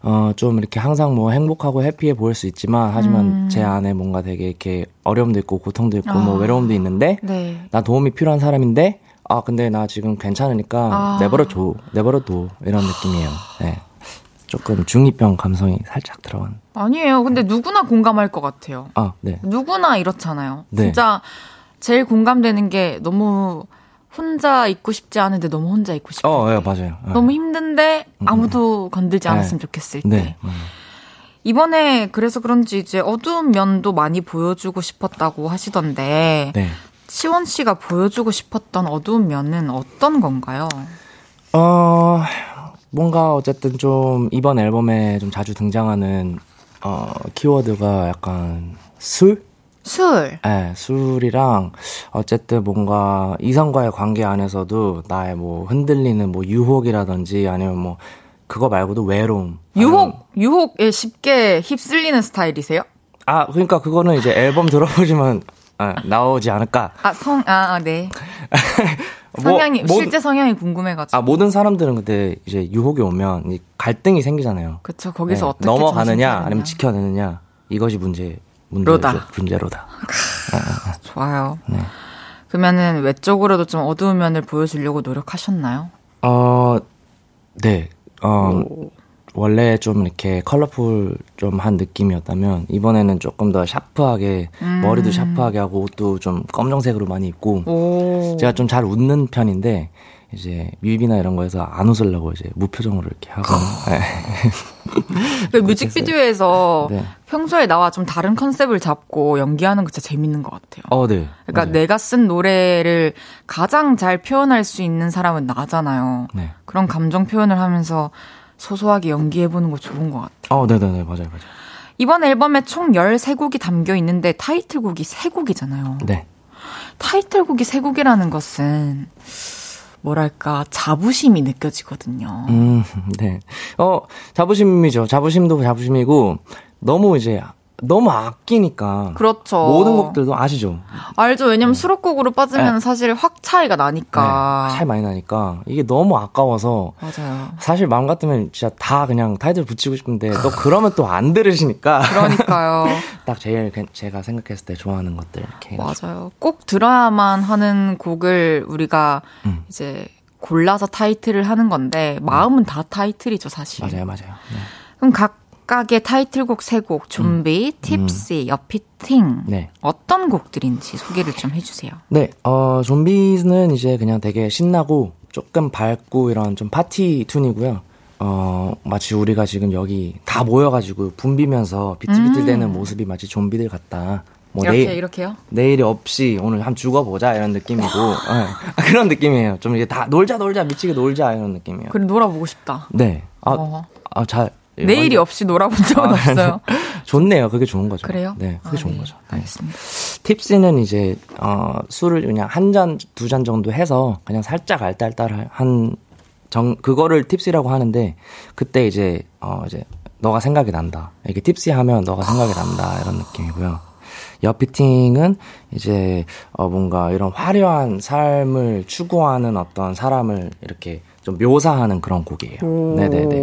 어, 좀 이렇게 항상 뭐 행복하고 해피해 보일 수 있지만, 하지만 음. 제 안에 뭔가 되게 이렇게 어려움도 있고, 고통도 있고, 뭐 아. 외로움도 있는데, 네. 나 도움이 필요한 사람인데, 아, 근데 나 지금 괜찮으니까 아. 내버려둬, 내버려둬. 이런 느낌이에요. 네. 조금 중2병 감성이 살짝 들어간. 아니에요. 근데 누구나 공감할 것 같아요. 아, 네. 누구나 이렇잖아요. 네. 진짜 제일 공감되는 게 너무 혼자 있고 싶지 않은데 너무 혼자 있고 싶을 어, 때. 예, 맞아요. 예. 너무 힘든데 아무도 건들지 네. 않았으면 좋겠을 때. 네. 음. 이번에 그래서 그런지 이제 어두운 면도 많이 보여주고 싶었다고 하시던데 네. 시원 씨가 보여주고 싶었던 어두운 면은 어떤 건가요? 어, 뭔가 어쨌든 좀 이번 앨범에 좀 자주 등장하는 어, 키워드가 약간 술? 술. 예, 술이랑 어쨌든 뭔가 이성과의 관계 안에서도 나의 뭐 흔들리는 뭐 유혹이라든지 아니면 뭐 그거 말고도 외로움. 유혹, 유혹에 쉽게 휩쓸리는 스타일이세요? 아, 그러니까 그거는 이제 앨범 들어보시면 아, 나오지 않을까. 아, 성, 아, 아, 네. 뭐, 성향이, 뭐- 실제 성향이 궁금해가지고. 아, 모든 사람들은 근데 이제 유혹이 오면 이 갈등이 생기잖아요. 그쵸, 거기서 네, 어떻게 넘어가느냐. 아니면 지켜내느냐 이것이 문제 문제죠. 로다. 문제로다. 좋아요. 네. 그러면은 외적으로도 좀 어두운 면을 보여주려고 노력하셨나요? 어, 네. 어, 원래 좀 이렇게 컬러풀 좀 한 느낌이었다면 이번에는 조금 더 샤프하게 음. 머리도 샤프하게 하고 옷도 좀 검정색으로 많이 입고 오. 제가 좀 잘 웃는 편인데 이제 뮤비나 이런 거에서 안 웃으려고 이제 무표정으로 이렇게 하고 네. 그 뮤직비디오에서 네. 평소에 나와 좀 다른 컨셉을 잡고 연기하는 거 진짜 재밌는 것 같아요. 어, 네. 그러니까 맞아요. 내가 쓴 노래를 가장 잘 표현할 수 있는 사람은 나잖아요. 네. 그런 감정 표현을 하면서 소소하게 연기해보는 거 좋은 것 같아요. 어, 네, 네, 네, 맞아요, 맞아요. 이번 앨범에 총 13곡이 담겨 있는데 타이틀곡이 3곡이잖아요. 네. 타이틀곡이 3곡이라는 것은 뭐랄까 자부심이 느껴지거든요. 음, 네. 어, 자부심이죠. 자부심도 자부심이고, 너무 이제, 너무 아끼니까. 그렇죠. 모든 곡들도 아시죠? 알죠. 왜냐면 수록곡으로 빠지면 사실 확 차이가 나니까. 네, 차이 많이 나니까. 이게 너무 아까워서, 맞아요. 사실 마음 같으면 진짜 다 그냥 타이틀 붙이고 싶은데, 또 그러면 또 안 들으시니까. 그러니까요. 딱 제일 그- 제가 생각했을 때 좋아하는 것들 이렇게. 맞아요. 꼭 들어야만 하는 곡을 우리가 음. 이제 골라서 타이틀을 하는 건데 마음은 다 타이틀이죠, 사실. 맞아요, 맞아요. 네. 그럼 각 각의 타이틀곡 세 곡, 좀비, 팁시, 여피팅 네. 어떤 곡들인지 소개를 좀 해주세요. 네, 어, 좀비는 이제 그냥 되게 신나고 조금 밝고 이런 좀 파티 툰이고요. 어, 마치 우리가 지금 여기 다 모여가지고 붐비면서 비틀비틀대는 모습이 마치 좀비들 같다. 뭐 이렇게 내일, 이렇게요? 내일이 없이 오늘 한 죽어보자 이런 느낌이고 예. 그런 느낌이에요. 좀 이제 다 놀자 놀자 미치게 놀자 이런 느낌이에요. 그래 놀아보고 싶다. 네. 아, 어. 아, 잘. 내일이 없이 놀아본 적은 아, 없어요. 좋네요. 그게 좋은 거죠. 그래요? 네, 그게 아, 좋은 네. 거죠. 네. 알겠습니다. 팁스는 이제 어 술을 그냥 한 잔, 두 잔 정도 해서 그냥 살짝 알딸딸 한 정 그거를 팁스라고 하는데 그때 이제 어 이제 너가 생각이 난다. 이렇게 팁스 하면 너가 생각이 난다 이런 느낌이고요. 옆피팅은 이제 어 뭔가 이런 화려한 삶을 추구하는 어떤 사람을 이렇게 좀 묘사하는 그런 곡이에요. 네네네.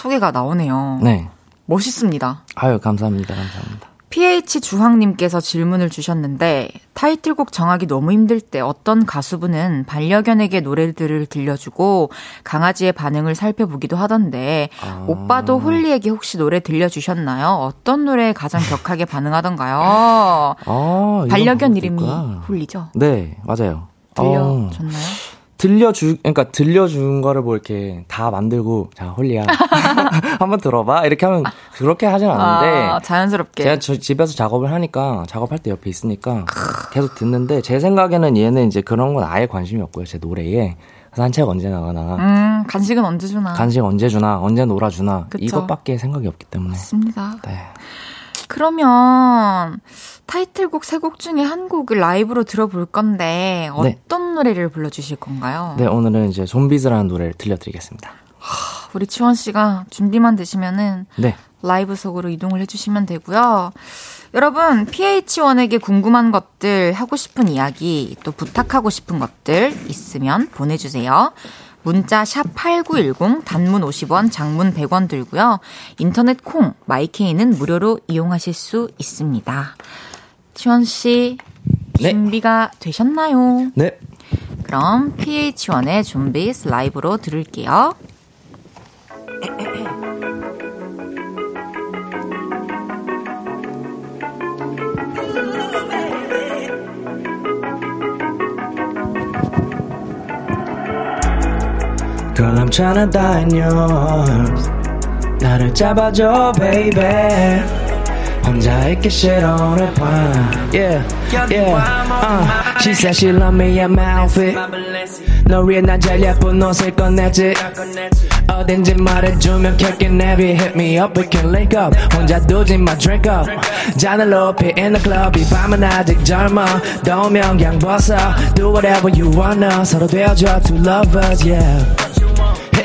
소개가 나오네요. 네. 멋있습니다. 아유 감사합니다. 감사합니다. PH 주황님께서 질문을 주셨는데 타이틀곡 정하기 너무 힘들 때 어떤 가수분은 반려견에게 노래들을 들려주고 강아지의 반응을 살펴보기도 하던데 아. 오빠도 홀리에게 혹시 노래 들려주셨나요? 어떤 노래에 가장 격하게 반응하던가요? 아, 반려견 이름이. 홀리죠? 네, 맞아요. 어, 들려줬나요? 들려주, 그러니까 들려준 거를 뭐 이렇게 다 만들고, 자, 홀리야. 한번 들어봐. 이렇게 하면 그렇게 하진 않는데. 아, 자연스럽게. 제가 저 집에서 작업을 하니까, 작업할 때 옆에 있으니까 계속 듣는데, 제 생각에는 얘는 이제 그런 건 아예 관심이 없고요. 제 노래에. 산책 언제 나가나. 음, 간식은 언제 주나? 간식 언제 주나, 언제 놀아주나. 그쵸. 이것밖에 생각이 없기 때문에. 맞습니다. 네. 그러면 타이틀곡 세 곡 중에 한 곡을 라이브로 들어볼 건데 어떤 노래를 불러주실 건가요? 네, 오늘은 이제 좀비즈라는 노래를 들려드리겠습니다. 우리 치원 씨가 준비만 되시면은 네. 라이브 속으로 이동을 해주시면 되고요. 여러분, PH1에게 궁금한 것들, 하고 싶은 이야기, 또 부탁하고 싶은 것들 있으면 보내주세요. 문자 샵 8910, 단문 50원, 장문 100원 들고요. 인터넷 콩, 마이케이는 무료로 이용하실 수 있습니다. 치원 씨, 네. 준비가 되셨나요? 네. 그럼 PH1의 좀비스 라이브로 들을게요. I'm tryna die in yours. 나를 잡아줘, baby. 혼자 있기 싫어, 오늘 밤. Yeah, yeah. Uh, she said she love me and my outfit. 너 위해 난 제일 예쁜 옷을 꺼냈지. 어딘지 말해주면 켜긴 heavy. Hit me up, we can link up. 혼자 두지 마, drink up. 잔을 높이 in the club. 이 밤은 아직 젊어. 더우면 그냥 벗어. Do whatever you wanna. 서로 되어줘, two lovers, yeah.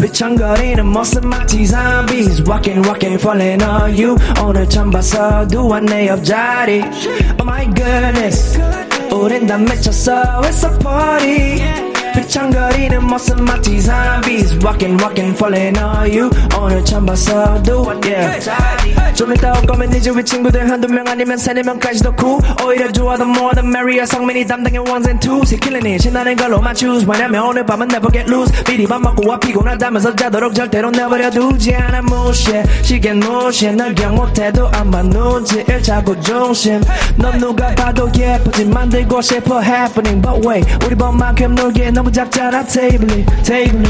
비청거리는 모습 마치 zombies. Walking, walking, falling on you. 오늘 처음 봤어, 두한 내 옆자리. Oh my goodness. 우린 다 미쳤어, it's a party. 비청거리는 모습 마치 zombies. Walking walking falling on you? 오늘 처음 봤어 do it yeah. 좀 이따 올 거면 이제 우리 친구들 한두 명 아니면 세네 명까지도 cool. 오히려 좋아 the more the merrier 성민이 담당의 ones and twos killing it 신나는 걸로만 choose. 왜냐면 오늘 밤은 never get loose. 미리 밥 먹고 와 피곤하다면서 자도록 절대로 내버려 두지 않아 무시해. 시계 무시해. 널 기억 못해도 아마 눈치를 자꾸 중심. 넌 누가 봐도 예쁘지 만들고 싶어 happening. But wait 우리 번만큼 놀기에 너무 작잖아 테이블이 테이블이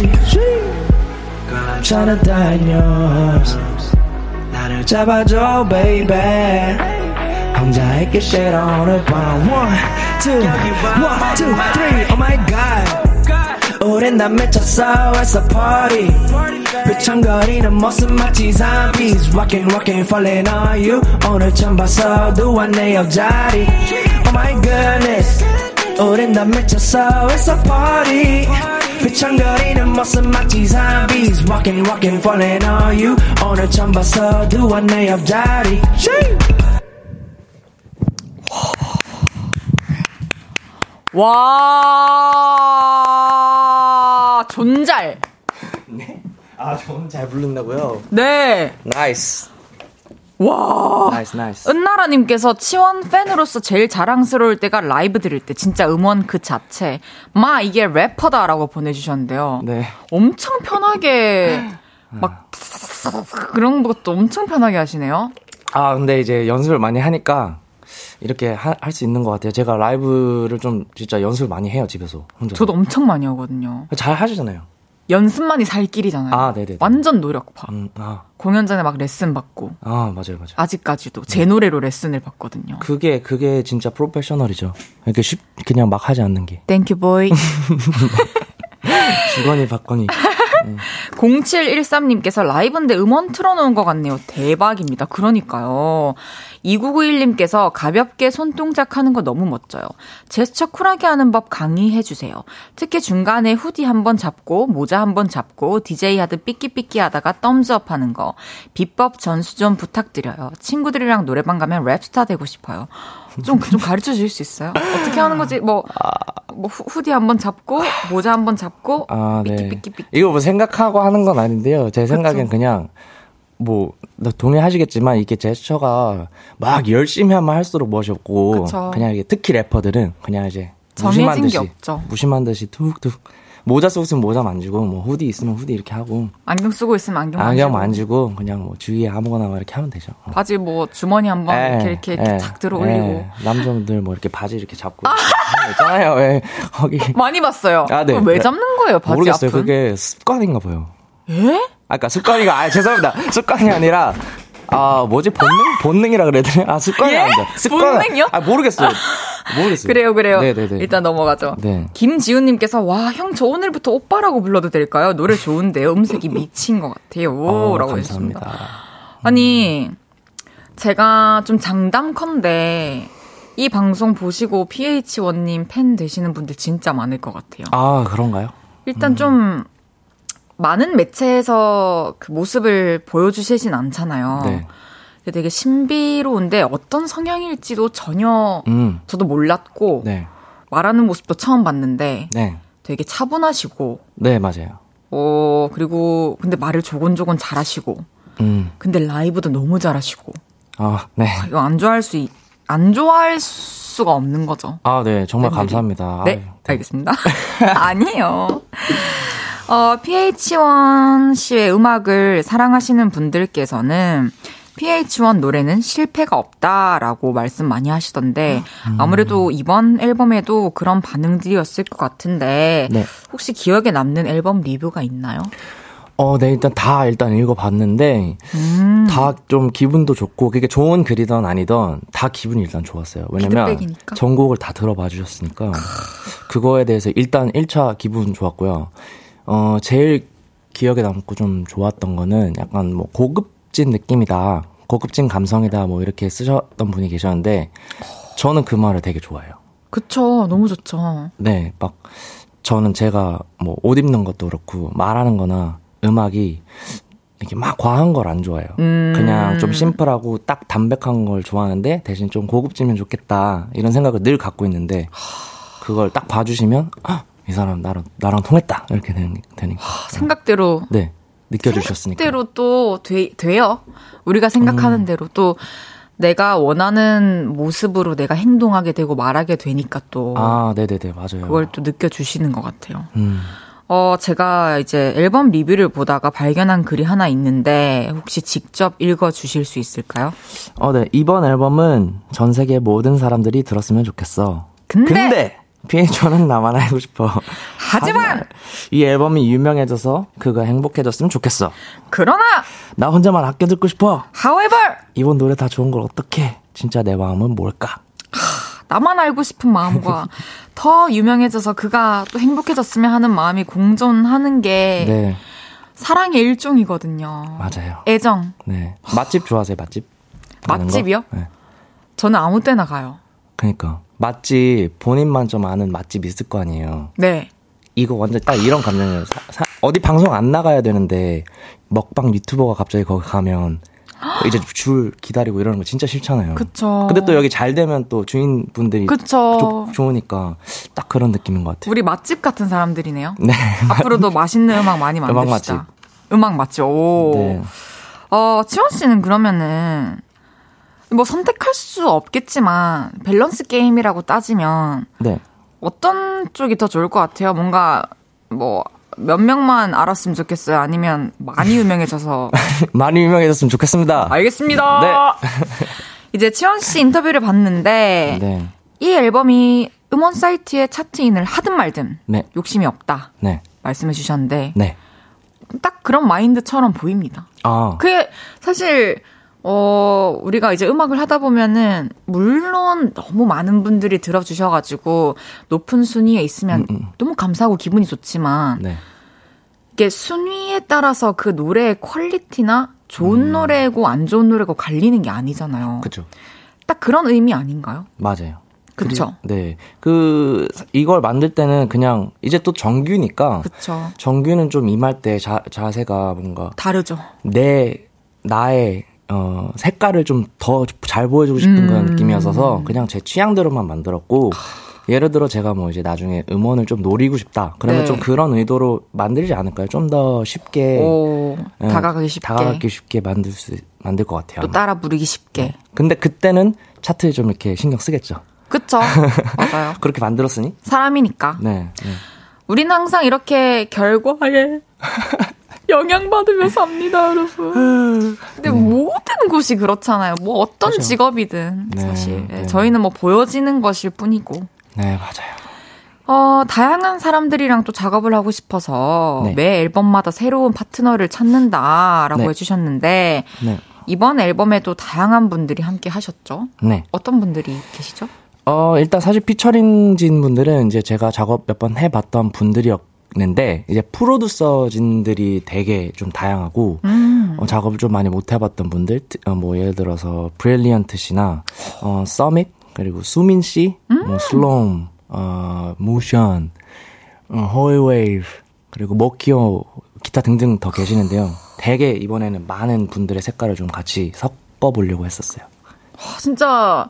Girl I'm tryna die in yours 나를 잡아줘 baby 혼자 있기 싫어 오늘 밤 One, two, one, two, three Oh my god 우린 다 미쳤어 it's a party 비청거리는 모습 마치 zombies Walking walking falling on you 오늘 처음 봤어 두한 내 옆자리 Oh my goodness 우린 다 미쳤어 it's a party 휘청거리는 모습 마치 zombies Walking walking falling on you 오늘 처음 봤어 두한 내 옆자리 와, 존잘. 아, 저는 잘 부른다고요? 네. nice. 와. nice, nice. 은나라님께서 치원 팬으로서 제일 자랑스러울 때가 라이브 들을 때 진짜 음원 그 자체. 마, 이게 래퍼다라고 보내주셨는데요. 네. 엄청 편하게, 막, 그런 것도 엄청 편하게 하시네요. 아, 근데 이제 연습을 많이 하니까 이렇게 할 수 있는 것 같아요. 제가 라이브를 좀 진짜 연습을 많이 해요 집에서 혼자. 저도 엄청 많이 하거든요. 잘 하시잖아요. 연습만이 살 길이잖아요. 아, 네네. 완전 노력파. 음, 아, 공연 전에 막 레슨 받고 아 맞아요, 맞아요. 아직까지도 제 노래로 레슨을 받거든요. 그게 그게 진짜 프로페셔널이죠. 이렇게 쉽 그냥 막 하지 않는 게. Thank you boy. 주거니 받거니. 0713님께서 라이브인데 음원 틀어놓은 것 같네요. 대박입니다. 그러니까요. 2991님께서 가볍게 손동작 하는 거 너무 멋져요. 제스처 쿨하게 하는 법 강의해 주세요. 특히 중간에 후디 한 번 잡고, 모자 한 번 잡고, DJ 하듯 삐끼삐끼 하다가 thumbs up 하는 거. 비법 전수 좀 부탁드려요. 친구들이랑 노래방 가면 rap star 되고 싶어요. 좀, 좀 가르쳐 주실 수 있어요? 어떻게 하는 거지? 뭐, 뭐 후, 후디 한번 잡고, 모자 한번 잡고, 아, 네. 삐끼삐끼 삐끼. 이거 뭐 생각하고 하는 건 아닌데요. 제 생각엔 그쵸. 그냥 뭐 동의하시겠지만 이게 제스처가 막 열심히 하면 할수록 멋이 없고 그쵸. 그냥 이게 특히 래퍼들은 그냥 이제 무심한 게 듯이. 무심한 듯이 툭툭 모자 쓰고 있으면 모자 만지고 뭐 후디 있으면 후디 이렇게 하고 안경 쓰고 있으면 안경 안경 만지고. 만지고 그냥 뭐 주위에 아무거나 막 이렇게 하면 되죠. 어. 바지 뭐 주머니 한번 예, 이렇게 이렇게, 이렇게 예, 탁 들어 올리고 예. 남자분들 뭐 이렇게 바지 이렇게 잡고 거 있잖아요. 예. 거기 많이 봤어요. 아, 네. 왜 잡는 거예요 바지 모르겠어요. 앞은? 그게 습관인가 봐요. 예? 아까 습관이가 아 죄송합니다. 습관이 아니라 아 뭐지 본능 본능이라 그래야 되나? 아 습관이 예? 아니다. 습관 본능이요? 아 모르겠어요. 모르겠어요. 그래요, 그래요. 네네네. 일단 넘어가죠. 네. 김지훈님께서 와 형 저 오늘부터 오빠라고 불러도 될까요? 노래 좋은데요. 음색이 미친 것 같아요. 어, 라고 감사합니다. 했습니다. 아니 제가 좀 장담컨대 이 방송 보시고 PH1님 팬 되시는 분들 진짜 많을 것 같아요. 아 그런가요? 일단 좀 많은 매체에서 그 모습을 보여주시진 않잖아요. 네. 근데 되게 신비로운데 어떤 성향일지도 전혀 음. 저도 몰랐고 네. 말하는 모습도 처음 봤는데 네. 되게 차분하시고 네 맞아요. 어 그리고 근데 말을 조곤조곤 잘하시고 음. 근데 라이브도 너무 잘하시고 아 네. 아, 이거 안 좋아할 수안 좋아할 수가 없는 거죠. 아 네 정말 팬들이. 감사합니다. 네, 아유, 알겠습니다. 아니에요. 어, PH1 씨의 음악을 사랑하시는 분들께서는 PH1 노래는 실패가 없다라고 말씀 많이 하시던데 아무래도 이번 앨범에도 그런 반응들이었을 것 같은데 네. 혹시 기억에 남는 앨범 리뷰가 있나요? 어, 네, 일단 다 일단 읽어봤는데, 음. 다좀 기분도 좋고, 그게 좋은 글이던 아니던, 다 기분이 일단 좋았어요. 왜냐면, 피드백이니까. 전곡을 다 들어봐 주셨으니까, 그거에 대해서 일단 1차 기분 좋았고요. 어, 제일 기억에 남고 좀 좋았던 거는 약간 뭐 고급진 느낌이다, 고급진 감성이다, 뭐 이렇게 쓰셨던 분이 계셨는데, 저는 그 말을 되게 좋아해요. 그쵸, 너무 좋죠. 네, 막 저는 제가 뭐 옷 입는 것도 그렇고 말하는 거나 음악이 이렇게 막 과한 걸 안 좋아해요. 음. 그냥 좀 심플하고 딱 담백한 걸 좋아하는데 대신 좀 고급지면 좋겠다 이런 생각을 늘 갖고 있는데 그걸 딱 봐주시면 아, 이 사람 나랑 나랑 통했다 이렇게 되는 되니까 생각대로 네 느껴주셨으니까 대로 또 돼, 돼요. 우리가 생각하는 대로 또 내가 원하는 모습으로 내가 행동하게 되고 말하게 되니까 또아 네네네 맞아요. 그걸 또 느껴주시는 것 같아요. 음. 어, 제가 이제 앨범 리뷰를 보다가 발견한 글이 하나 있는데 혹시 직접 읽어 주실 수 있을까요? 어, 네. 이번 앨범은 전 세계 모든 사람들이 들었으면 좋겠어. 근데, 근데 PH는 나만 알고 싶어. 하지만 이 앨범이 유명해져서 그가 행복해졌으면 좋겠어. 그러나 나 혼자만 아껴 듣고 싶어. however 이번 노래 다 좋은 걸 어떡해? 진짜 내 마음은 뭘까? 나만 알고 싶은 마음과 더 유명해져서 그가 또 행복해졌으면 하는 마음이 공존하는 게 네, 사랑의 일종이거든요. 맞아요. 애정. 네. 맛집 좋아하세요, 맛집? 맛집이요? 네. 저는 아무 때나 가요. 그니까. 맛집, 본인만 좀 아는 맛집 있을 거 아니에요. 네. 이거 완전 딱 이런 감정이에요. 사- 사- 어디 방송 안 나가야 되는데, 먹방 유튜버가 갑자기 거기 가면, 이제 줄 기다리고 이러는 거 진짜 싫잖아요. 그쵸. 근데 또 여기 잘 되면 또 주인분들이 그쵸. 좋- 좋으니까 딱 그런 느낌인 것 같아요. 우리 맛집 같은 사람들이네요. 네. 앞으로도 맛있는 음악 많이 음악 만듭시다. 맛집. 음악 맛집. 오. 네. 어, 치원 씨는 그러면은 뭐 선택할 수 없겠지만 밸런스 게임이라고 따지면 네. 어떤 쪽이 더 좋을 것 같아요? 뭔가 뭐 몇 명만 알았으면 좋겠어요. 아니면 많이 유명해져서 많이 유명해졌으면 좋겠습니다. 알겠습니다. 네. 이제 치원 씨 인터뷰를 봤는데 네. 이 앨범이 음원 사이트에 차트인을 하든 말든 네. 욕심이 없다 네. 말씀해 주셨는데 네. 딱 그런 마인드처럼 보입니다. 아. 그게 사실 어 우리가 이제 음악을 하다 보면은 물론 너무 많은 분들이 들어주셔가지고 높은 순위에 있으면 음, 음. 너무 감사하고 기분이 좋지만 네. 이게 순위에 따라서 그 노래의 퀄리티나 좋은 음. 노래고 안 좋은 노래고 갈리는 게 아니잖아요. 그죠. 딱 그런 의미 아닌가요? 맞아요. 그리- 네. 그, 이걸 만들 때는 그냥, 이제 또 정규니까, 그쵸. 정규는 좀 임할 때 자, 자세가 뭔가, 다르죠. 내, 나의, 어, 색깔을 좀 더 잘 보여주고 싶은 그런 음. 느낌이었어서, 그냥 제 취향대로만 만들었고, 예를 들어 제가 뭐 이제 나중에 음원을 좀 노리고 싶다. 그러면 네. 좀 그런 의도로 만들지 않을까요? 좀 더 쉽게, 오, 예, 다가가기 쉽게. 다가가기 쉽게 만들 수, 만들 것 같아요. 또. 따라 부르기 쉽게. 근데 그때는 차트에 좀 이렇게 신경 쓰겠죠. 그쵸? 맞아요. 그렇게 만들었으니? 사람이니까. 네. 네. 우리는 항상 이렇게 결과에 영향받으며 삽니다, 여러분. 근데 모든 곳이 그렇잖아요. 뭐 어떤 그죠. 직업이든 네, 사실 네. 저희는 뭐 보여지는 것일 뿐이고. 네, 맞아요. 어, 다양한 사람들이랑 또 작업을 하고 싶어서 네. 매 앨범마다 새로운 파트너를 찾는다라고 네. 해주셨는데 네. 이번 앨범에도 다양한 분들이 함께 하셨죠? 네. 어떤 분들이 계시죠? 어, 일단 사실 피처링진 분들은 이제 제가 작업 몇 번 해봤던 분들이었 는데, 이제 프로듀서진들이 되게 좀 다양하고, 음. 어, 작업을 좀 많이 못 해봤던 분들, 트- 어, 뭐 예를 들어서 브릴리언트 씨나, 어, 서밋, 그리고 수민 씨, 뭐 슬롬, 어, 모션, 어, 호이웨이브, 그리고 모키오, 기타 등등 더 계시는데요. 되게 이번에는 많은 분들의 색깔을 좀 같이 섞어보려고 했었어요. 아, 진짜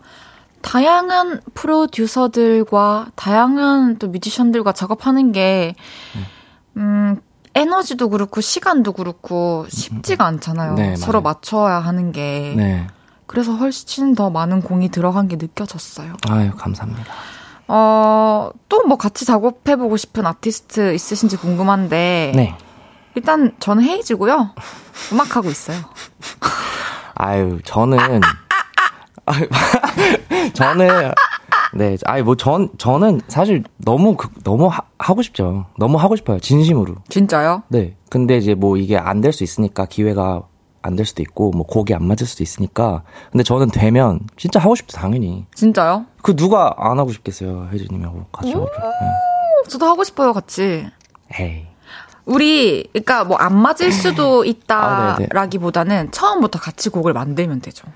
다양한 프로듀서들과 다양한 또 뮤지션들과 작업하는 게 음, 에너지도 그렇고 시간도 그렇고 쉽지가 않잖아요. 네, 서로. 맞춰야 하는 게. 네. 그래서 훨씬 더 많은 공이 들어간 게 느껴졌어요. 아유, 감사합니다. 어, 또 뭐 같이 작업해보고 싶은 아티스트 있으신지 궁금한데. 네. 일단 저는 헤이즈고요. 음악하고 있어요. 아유, 저는, 저는, 네, 아유, 뭐, 전, 저는 사실 너무, 그- 너무 하, 하고 싶죠. 너무 하고 싶어요. 진심으로. 진짜요? 네. 근데 이제 뭐 이게 안 될 수 있으니까 기회가 안 될 수도 있고, 뭐 곡이 안 맞을 수도 있으니까. 근데 저는 되면 진짜 하고 싶죠, 당연히. 진짜요? 그 누가 안 하고 싶겠어요, 혜주님하고 같이 작업을. 저도 하고 싶어요, 같이. 네. 에이. 우리, 그니까 뭐 안 맞을 수도 아, 네네. 있다라기보다는 처음부터 같이 곡을 만들면 되죠.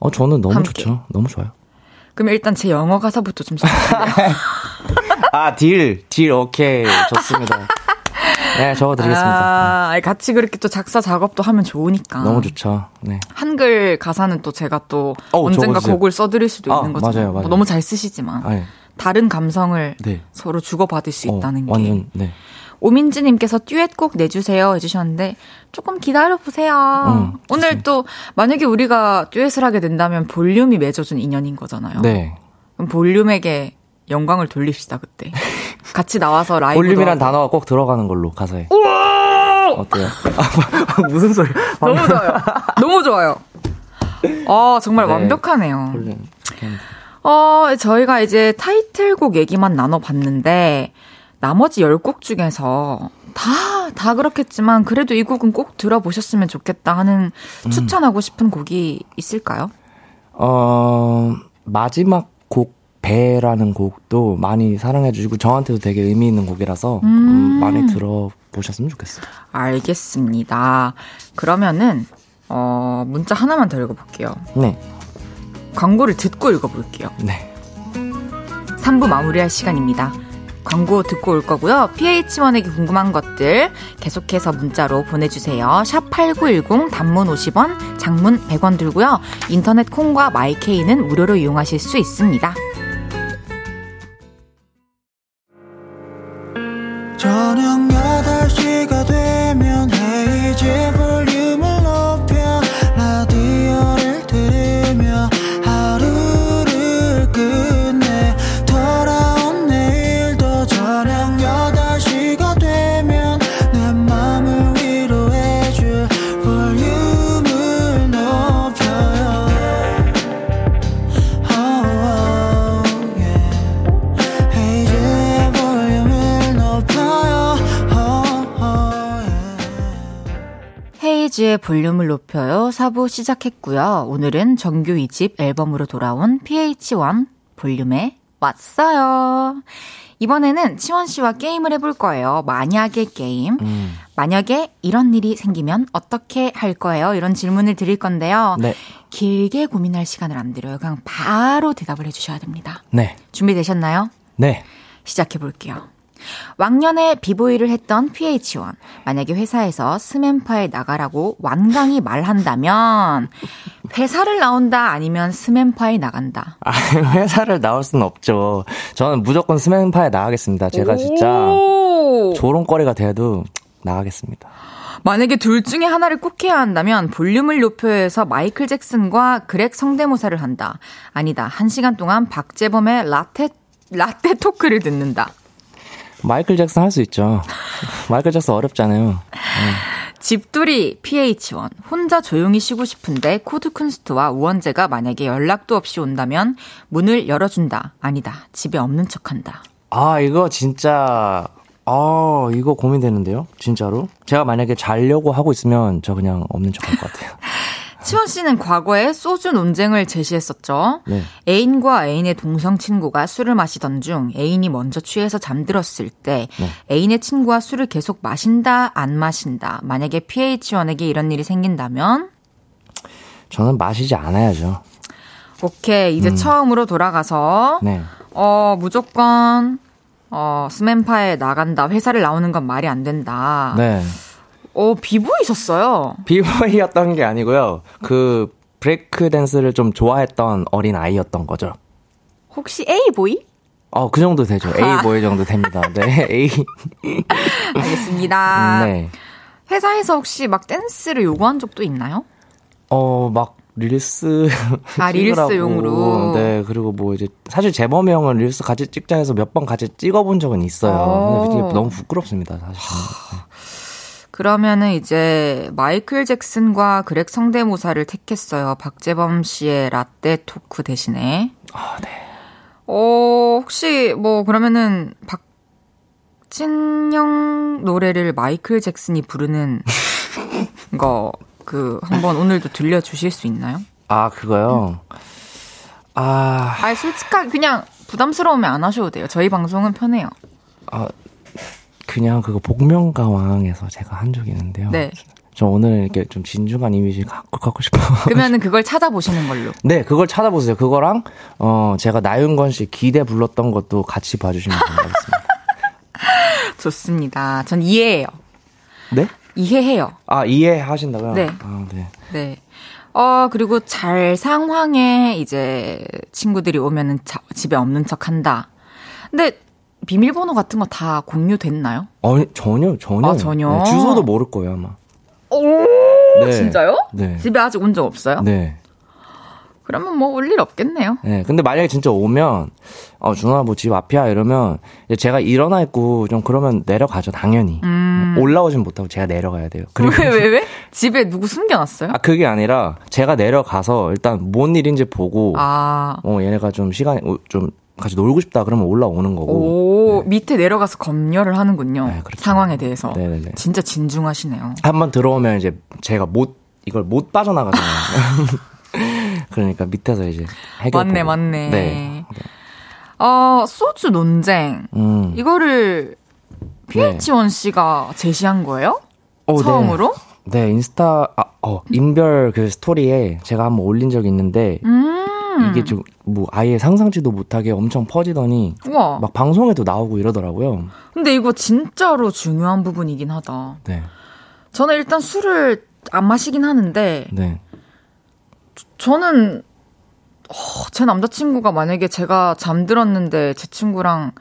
어, 저는 너무 함께. 좋죠. 너무 좋아요. 그럼 일단 제 영어 가사부터 좀 써주세요. 아, 딜, 딜, 오케이. 좋습니다. 네, 적어드리겠습니다. 아, 같이 그렇게 또 작사 작업도 하면 좋으니까. 너무 좋죠. 네. 한글 가사는 또 제가 또 어우, 언젠가 적어주세요. 곡을 써드릴 수도 아, 있는 거잖아요. 맞아요, 맞아요. 뭐 너무 잘 쓰시지만 아니, 다른 감성을 네. 서로 주고받을 수 어, 있다는 게. 완전, 네. 오민지님께서 듀엣 꼭 내주세요 해주셨는데 조금 기다려 보세요. 음, 오늘 또 만약에 우리가 듀엣을 하게 된다면 볼륨이 맺어준 인연인 거잖아요. 네. 그럼 볼륨에게 영광을 돌립시다 그때. 같이 나와서 라이브. 볼륨이란 단어가 꼭 들어가는 걸로, 가사에. 어때요? 아, 무슨 소리? 너무 좋아요. 너무 좋아요. 어 정말 네. 완벽하네요. 볼륨. 어 저희가 이제 타이틀곡 얘기만 나눠봤는데 나머지 10곡 중에서 다, 다 그렇겠지만, 그래도 이 곡은 꼭 들어보셨으면 좋겠다 하는 음. 추천하고 싶은 곡이 있을까요? 어, 마지막 곡, 배라는 곡도 많이 사랑해주시고, 저한테도 되게 의미 있는 곡이라서, 음, 많이 들어보셨으면 좋겠어요. 알겠습니다. 그러면은, 어, 문자 하나만 더 읽어볼게요. 네. 광고를 듣고 읽어볼게요. 네. 3부 마무리할 시간입니다. 광고 듣고 올 거고요. PH1에게 궁금한 것들 계속해서 문자로 보내주세요. 샵 8910 단문 50원, 장문 100원 들고요. 인터넷 콩과 마이케이는 무료로 이용하실 수 있습니다. 저녁 8시가 되면 헤이즈 헤이즈의 볼륨을 높여요. 4부 시작했고요. 오늘은 정규 2집 앨범으로 돌아온 PH1 볼륨에 왔어요. 이번에는 치원 씨와 게임을 해볼 거예요. 만약의 게임. 음. 만약에 이런 일이 생기면 어떻게 할 거예요? 이런 질문을 드릴 건데요. 네. 길게 고민할 시간을 안 드려요. 그냥 바로 대답을 해주셔야 됩니다. 네. 준비되셨나요? 네. 시작해 볼게요. 왕년에 비보이를 했던 PH1. 만약에 회사에서 스맨파에 나가라고 완강히 말한다면 회사를 나온다 아니면 스맨파에 나간다. 아, 회사를 나올 수는 없죠. 저는 무조건 스맨파에 나가겠습니다. 제가 진짜 오! 조롱거리가 돼도 나가겠습니다. 만약에 둘 중에 하나를 꼭 해야 한다면 볼륨을 높여서 마이클 잭슨과 그렉 성대모사를 한다. 아니다. 한 시간 동안 박재범의 라테 라떼 토크를 듣는다. 마이클 잭슨 할 수 있죠. 마이클 잭슨 어렵잖아요. 집돌이 PH1 혼자 조용히 쉬고 싶은데 코드쿤스트와 우원재가 만약에 연락도 없이 온다면 문을 열어준다. 아니다. 집에 없는 척한다. 아, 이거 진짜, 아, 이거 고민되는데요? 진짜로? 제가 만약에 자려고 하고 있으면 저 그냥 없는 척 할 것 같아요. 치원 씨는 과거에 소주 논쟁을 제시했었죠. 네. 애인과 애인의 동성 친구가 술을 마시던 중 애인이 먼저 취해서 잠들었을 때 네. 애인의 친구와 술을 계속 마신다 안 마신다. 만약에 PH1에게 이런 일이 생긴다면 저는 마시지 않아야죠. 오케이 이제 처음으로 돌아가서 네. 어 무조건 어 스맨파에 나간다 회사를 나오는 건 말이 안 된다. 네. 어 비보이셨어요. 비보이였던 게 아니고요. 그 브레이크 댄스를 좀 좋아했던 어린 아이였던 거죠. 혹시 A boy? 어, 그 정도 되죠. A boy 정도 됩니다. 네, A. 알겠습니다. 네. 회사에서 혹시 막 댄스를 요구한 적도 있나요? 어, 막 릴스 아. 릴스용으로. 네, 그리고 뭐 이제 사실 재범이 형은 릴스 같이 찍자 해서 몇 번 같이 찍어본 적은 있어요. 어. 근데 너무 부끄럽습니다, 사실. 그러면은 이제 마이클 잭슨과 그렉 성대모사를 택했어요. 박재범 씨의 라떼 토크 대신에. 아, 네. 어, 혹시 뭐 그러면은 박진영 노래를 마이클 잭슨이 부르는 거 그 한번 오늘도 들려 주실 수 있나요? 아, 그거요. 아, 아, 솔직하게 그냥 부담스러우면 안 하셔도 돼요. 저희 방송은 편해요. 아, 그냥 그거 복면가왕에서 제가 한 적이 있는데요. 네. 저 오늘 이렇게 좀 진중한 이미지 갖고 갖고 싶어. 그러면은 그걸 찾아보시는 걸로. 네, 그걸 찾아보세요. 그거랑 어 제가 나윤건 씨 기대 불렀던 것도 같이 봐주시면 감사하겠습니다. 좋습니다. 전 이해해요. 네? 이해해요. 아 이해하신다고요? 네. 아, 네. 네. 어, 그리고 잘 상황에 이제 친구들이 오면은 자- 집에 없는 척 한다. 근데 비밀번호 같은 거 다 공유됐나요? 어 전혀 전혀. 아, 전혀? 네, 주소도 모를 거예요 아마. 오, 네. 진짜요? 네. 집에 아직 온 적 없어요? 네. 그러면 뭐 올 일 없겠네요. 네. 근데 만약에 진짜 오면 어 준아 뭐 집 앞이야 이러면 이제 제가 일어나 있고 좀 그러면 내려가죠 당연히. 올라오진 못하고 제가 내려가야 돼요. 그리고 음. 왜, 왜, 왜? 집에 누구 숨겨놨어요? 아 그게 아니라 제가 내려가서 일단 뭔 일인지 보고 아, 어 얘네가 좀 시간이 어, 좀 같이 놀고 싶다 그러면 올라오는 거고 오, 밑에 내려가서 검열을 하는군요. 네, 그렇죠. 상황에 대해서. 네네네. 진짜 진중하시네요. 한번 들어오면 이제 제가 못 이걸 못 빠져나가잖아요. 그러니까 밑에서 이제 해결 맞네. 맞네. 네. 어, 소주 논쟁. 음. 이거를 PH1 씨가 제시한 거예요? 어, 네. 처음으로? 네, 인스타 아, 어, 인별 그 스토리에 제가 한번 올린 적이 있는데 음. 이게 좀 뭐 아예 상상치도 못하게 엄청 퍼지더니 우와. 막 방송에도 나오고 이러더라고요. 근데 이거 진짜로 중요한 부분이긴 하다. 네. 저는 일단 술을 안 마시긴 하는데, 네. 저는, 어, 제 남자친구가 만약에 제가 잠들었는데 제 친구랑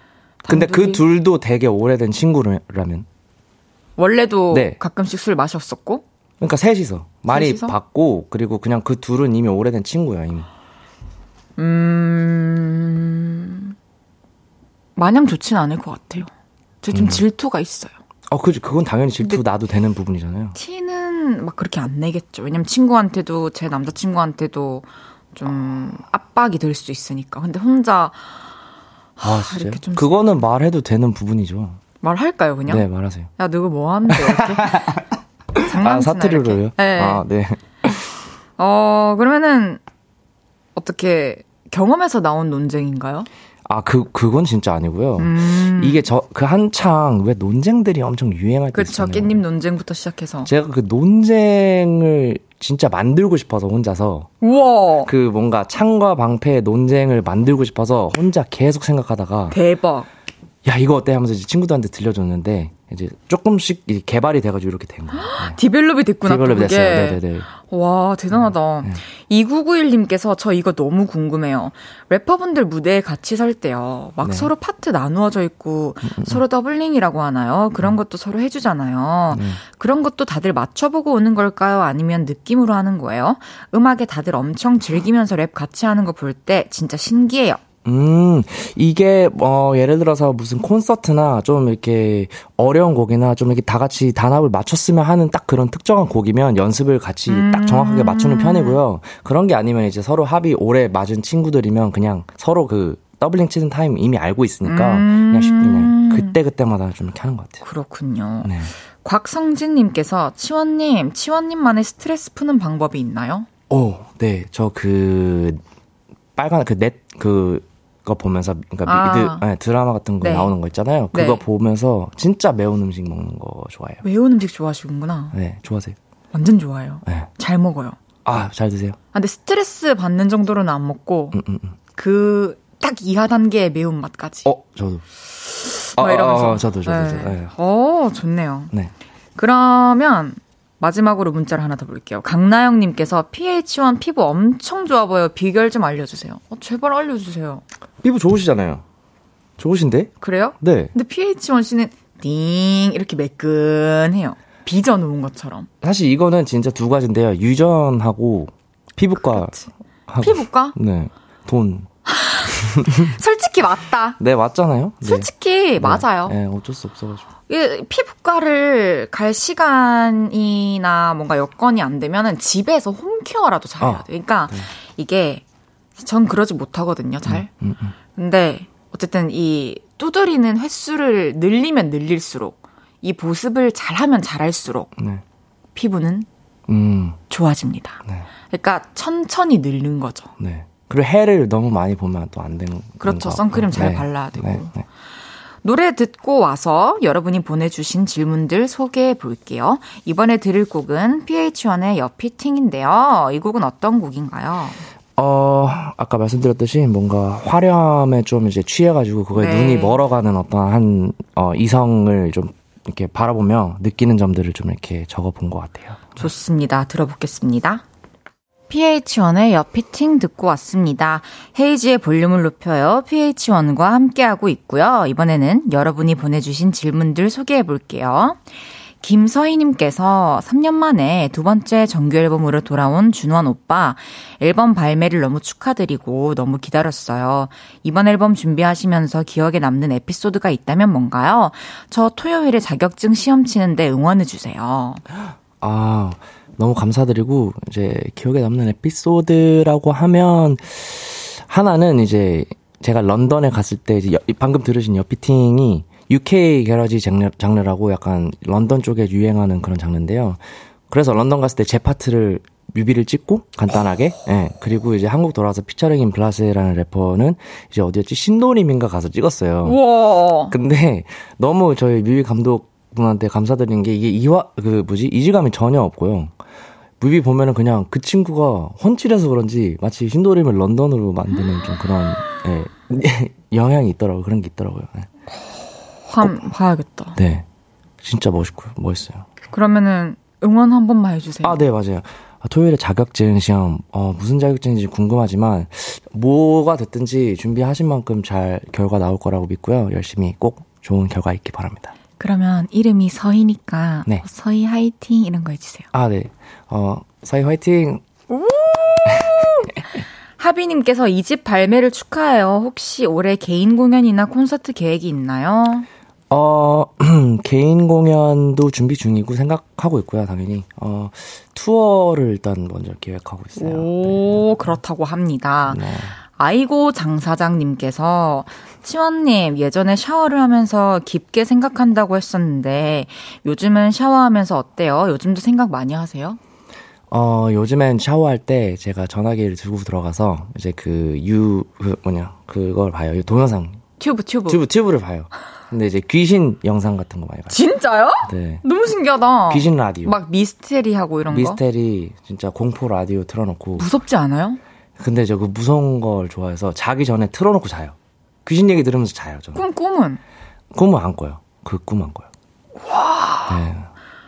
근데 그 둘도 되게 오래된 친구라면 원래도 네. 가끔씩 술 마셨었고, 그러니까 셋이서 많이 셋이서? 봤고 그리고 그냥 그 둘은 이미 오래된 친구야 이미. 음, 마냥 좋진 않을 것 같아요. 저 음. 좀 질투가 있어요. 어, 그죠. 그건 당연히 질투 나도 되는 부분이잖아요. 티는 막 그렇게 안 내겠죠. 왜냐면 친구한테도 제 남자친구한테도 좀 압박이 될 수 있으니까. 근데 혼자 아, 진짜요? 이렇게 좀 그거는 말해도 되는 부분이죠. 말할까요, 그냥? 네, 말하세요. 야, 너가 뭐 하는데, 이렇게? 장난치나 아, 사투리로요? 이렇게. 네. 아, 네. 어, 그러면은 어떻게 경험에서 나온 논쟁인가요? 아, 그, 그건 진짜 아니고요. 음. 이게 저, 그 한창 왜 논쟁들이 엄청 유행할 때 그렇죠. 있잖아요. 깻잎 논쟁부터 시작해서. 제가 그 논쟁을 진짜 만들고 싶어서 혼자서 우와. 그 뭔가 창과 방패의 논쟁을 만들고 싶어서 혼자 계속 생각하다가 대박. 야 이거 어때 하면서 이제 친구들한테 들려줬는데 이제 조금씩 이제 개발이 돼가지고 이렇게 된 거예요. 네. develop이 됐구나. 또 develop이 그게. 됐어요. 네네네. 와, 대단하다. 네. 2991님께서 저 이거 너무 궁금해요. 래퍼분들 무대에 같이 설 때요. 막 네. 음, 서로 파트 나누어져 있고 서로 doubling이라고 하나요? 그런 것도 서로 해주잖아요. 네. 그런 것도 다들 맞춰보고 오는 걸까요? 아니면 느낌으로 하는 거예요? 음악에 다들 엄청 즐기면서 랩 같이 하는 거 볼 때 진짜 신기해요. 음, 이게, 뭐, 예를 들어서 무슨 콘서트나 좀 이렇게 어려운 곡이나 좀 이렇게 다 같이 단합을 맞췄으면 하는 딱 그런 특정한 곡이면 연습을 같이 딱 정확하게 맞추는 편이고요. 그런 게 아니면 이제 서로 합이 오래 맞은 친구들이면 그냥 서로 그 doubling 치는 타임 이미 알고 있으니까 그냥 쉽게 그냥 그때 그때마다 좀 이렇게 하는 것 같아요. 그렇군요. 네. 곽성진님께서 치원님, 치원님만의 스트레스 푸는 방법이 있나요? 오, 네. 저 그, 빨간, 그 넷, 그, 거 보면서, 그러니까 아. 미드, 네, 드라마 같은 거 네. 나오는 거 있잖아요. 그거 네. 보면서 진짜 매운 음식 먹는 거 좋아해요. 매운 음식 좋아하시는구나. 네, 좋아하세요. 완전 좋아해요. 네. 잘 먹어요. 아, 잘 드세요. 아, 근데 스트레스 받는 정도로는 안 먹고 음, 음, 음. 그딱 이하 단계의 매운 맛까지. 어, 저도. 막 이러면서. 어, 저도, 저도, 네. 저도. 네. 어, 좋네요. 네. 그러면 마지막으로 문자를 하나 더 볼게요. 강나영님께서 PH1 피부 엄청 좋아 보여. 비결 좀 알려주세요. 어, 제발 알려주세요. 피부 좋으시잖아요. 좋으신데? 그래요? 네. 근데 PH1 씨는 띵 이렇게 매끈해요. 빚어 놓은 것처럼. 사실 이거는 진짜 두 가지인데요. 유전하고 피부과. 하고. 피부과? 네. 돈. 솔직히 맞다. 네, 맞잖아요. 네. 솔직히 네. 맞아요. 네, 어쩔 수 없어가지고. 이 피부과를 갈 시간이나 뭔가 여건이 안 되면은 집에서 홈케어라도 잘해야 아, 돼. 그러니까 이게 전 그러지 못하거든요, 잘. 음, 음. 근데 어쨌든 이 두드리는 횟수를 늘리면 늘릴수록 이 보습을 잘하면 잘할수록 네. 피부는 음, 좋아집니다. 네. 그러니까 천천히 늘는 거죠. 네. 그리고 해를 너무 많이 보면 또 안 되는. 그렇죠. 것 선크림. 잘 네. 발라야 되고. 노래 듣고 와서 여러분이 보내주신 질문들 소개해 볼게요. 이번에 들을 곡은 PH1의 여피팅인데요. 이 곡은 어떤 곡인가요? 어, 아까 말씀드렸듯이 뭔가 화려함에 좀 이제 취해가지고 그거에 네. 눈이 멀어가는 어떤 한, 어, 이성을 좀 이렇게 바라보며 느끼는 점들을 좀 이렇게 적어본 것 같아요. 좋습니다. 들어보겠습니다. PH1의 여피팅 듣고 왔습니다. 헤이지의 볼륨을 높여요. PH1과 함께하고 있고요. 이번에는 여러분이 보내주신 질문들 소개해 볼게요. 김서희님께서 3년 만에 두 번째 정규 앨범으로 돌아온 준원 오빠 앨범 발매를 너무 축하드리고 너무 기다렸어요. 이번 앨범 준비하시면서 기억에 남는 에피소드가 있다면 뭔가요? 저 토요일에 자격증 시험 치는데 응원해주세요. 아, 너무 감사드리고, 이제 기억에 남는 에피소드라고 하면, 하나는 이제 제가 런던에 갔을 때, 이제 여- 방금 들으신 여피팅이 UK 게러지 장르, 장르라고 약간 런던 쪽에 유행하는 그런 장르인데요. 그래서 런던 갔을 때 제 파트를 뮤비를 찍고 간단하게 예 그리고 이제 한국 돌아와서 피처링인 블라스라는 래퍼는 이제 어디였지 신도림인가 가서 찍었어요. 우와. 근데 너무 저희 뮤비 감독 분한테 감사드리는 게 이게 이화 그 뭐지 이질감이 전혀 없고요. 뮤비 보면은 그냥 그 친구가 헌칠해서 그런지 마치 신도림을 런던으로 만드는 좀 그런 예, 영향이 있더라고요. 그런 게 있더라고요. 네. 한 봐야겠다. 네. 진짜 멋있고요. 멋있어요. 그러면은 응원 한 번만 해주세요. 아, 네, 맞아요. 아, 토요일에 자격증 시험, 어, 무슨 자격증인지 궁금하지만, 뭐가 됐든지 준비하신 만큼 잘 결과 나올 거라고 믿고요. 열심히 꼭 좋은 결과 있기 바랍니다. 그러면 이름이 서희니까 네. 어, 서희 화이팅 이런 거 해주세요. 아, 네. 어, 사이 화이팅! 하비님께서 이 집 발매를 축하해요. 혹시 올해 개인 공연이나 콘서트 계획이 있나요? 어, 개인 공연도 준비 중이고 생각하고 있고요, 당연히. 어, 투어를 일단 먼저 계획하고 있어요. 오, 그렇다고 합니다. 네. 아이고 장사장님께서 치원님 예전에 샤워를 하면서 깊게 생각한다고 했었는데 요즘은 샤워하면서 어때요? 요즘도 생각 많이 하세요? 어, 요즘엔 샤워할 때 제가 전화기를 들고 들어가서 이제 그 유, 그 뭐냐, 그걸 봐요. 이 동영상. 튜브 튜브. 튜브, 튜브를 봐요. 근데 이제 귀신 영상 같은 거 많이 봐요. 진짜요? 네. 너무 신기하다. 귀신 라디오. 막 미스테리 하고 이런 거. 미스테리, 진짜 공포 라디오 틀어놓고. 무섭지 않아요? 근데 저 그 무서운 걸 좋아해서 자기 전에 틀어놓고 자요. 귀신 얘기 들으면서 자요, 저는. 꿈 꿈은 꿈은 안 꿔요. 그 꿈 안 꿔요. 와. 네.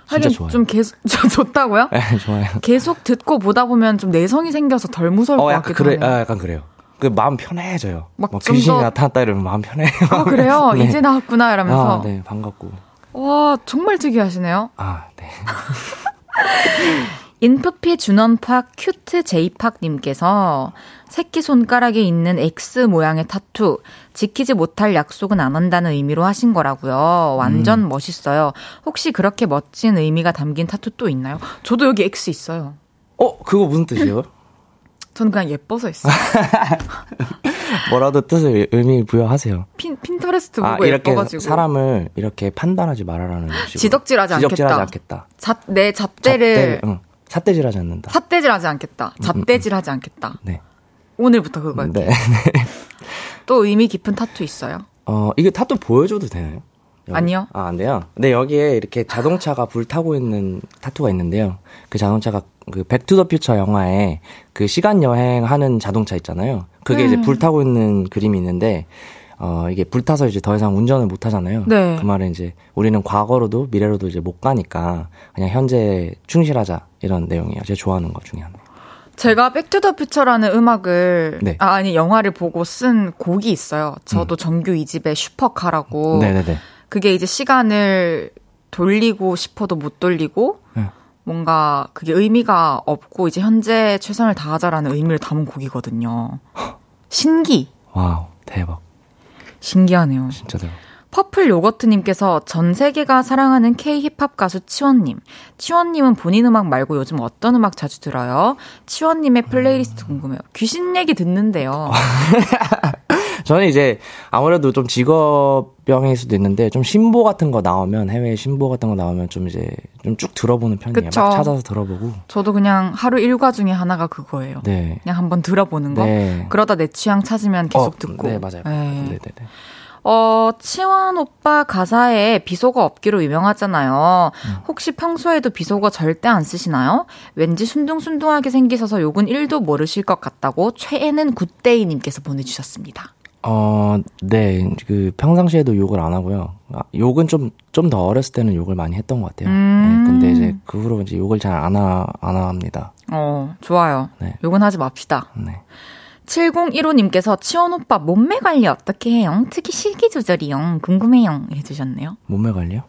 진짜 좋아요. 좀 계속 저 좋다고요? 네, 좋아요. 계속 듣고 보다 보면 좀 내성이 생겨서 덜 무서울 것 어, 약간 같기도 그래, 하네요. 아, 약간 그래요. 그 마음 편해져요. 막막좀 귀신이 더- 나타났다 이러면 마음 편해요. 아 그래요? 네. 이제 나왔구나 이러면서 아, 네, 반갑고. 와 정말 특이하시네요. 아, 네. 인프피 준원파 큐트 제이팍님께서 새끼 손가락에 있는 X 모양의 타투 지키지 못할 약속은 안 한다는 의미로 하신 거라고요. 완전 멋있어요. 혹시 그렇게 멋진 의미가 담긴 타투 또 있나요? 저도 여기 X 있어요. 어, 그거 무슨 뜻이에요? 저는 그냥 예뻐서 했어요. 뭐라도 뜻을 의미 부여하세요. 핀 핀터레스트 보고 아, 이렇게 예뻐가지고 사람을 이렇게 판단하지 말아라는 식으로. 지적질하지 지적질하지 않겠다. 않겠다. 자, 내 잣대를 잣대, 응. 삿대질 하지 않는다. 삿대질 하지 않겠다. 잣대질 하지 않겠다. 네. 오늘부터 그거. 네. 또 의미 깊은 타투 있어요? 어, 이게 타투 보여줘도 되나요? 여기? 아니요. 아, 안 돼요? 근데 여기에 이렇게 자동차가 불타고 있는 타투가 있는데요. 그 자동차가 그 백투더 퓨처 영화에 그 시간 여행하는 자동차 있잖아요. 그게 이제 불타고 있는 그림이 있는데 어, 이게 불타서 이제 더 이상 운전을 못 하잖아요. 네. 그 말은 이제 우리는 과거로도 미래로도 이제 못 가니까 그냥 현재 충실하자 이런 내용이에요. 제가 좋아하는 것 중에 하나. 제가 백투더퓨처라는 음악을 네. 아, 아니 영화를 보고 쓴 곡이 있어요. 저도 정규 2집의 슈퍼카라고. 음. 네네네. 그게 이제 시간을 돌리고 싶어도 못 돌리고 네. 뭔가 그게 의미가 없고 이제 현재 최선을 다하자라는 의미를 담은 곡이거든요. 신기. 와우, 대박. 신기하네요. 진짜 대박. 퍼플 요거트님께서 전 세계가 사랑하는 K 힙합 가수 치원님. 치원님은 본인 음악 말고 요즘 어떤 음악 자주 들어요? 치원님의 플레이리스트 궁금해요. 귀신 얘기 듣는데요. 저는 이제 아무래도 좀 직업병일 수도 있는데 좀 신보 같은 거 나오면 해외 신보 같은 거 나오면 좀 이제 좀 쭉 들어보는 편이에요. 그쵸. 막 찾아서 들어보고. 저도 그냥 하루 일과 중에 하나가 그거예요. 네. 그냥 한번 들어보는 거. 네. 그러다 내 취향 찾으면 계속 어, 듣고. 네, 맞아요. 네. 네, 네, 네. 어, 치원 오빠 가사에 비속어 없기로 유명하잖아요. 혹시 평소에도 비속어 절대 안 쓰시나요? 왠지 순둥순둥하게 생기셔서 욕은 1도 모르실 것 같다고 최애는 굿데이님께서 보내주셨습니다. 어, 네. 그 평상시에도 욕을 안 하고요. 아, 욕은 좀 좀 더 어렸을 때는 욕을 많이 했던 것 같아요. 음. 네, 근데 이제 그 후로 이제 욕을 잘 안 하, 안 합니다. 어, 좋아요. 네. 욕은 하지 맙시다. 네. 7015님께서 치원 오빠 몸매 관리 어떻게 해요? 특히 식이 조절이요. 궁금해요. 해주셨네요. 몸매 관리요?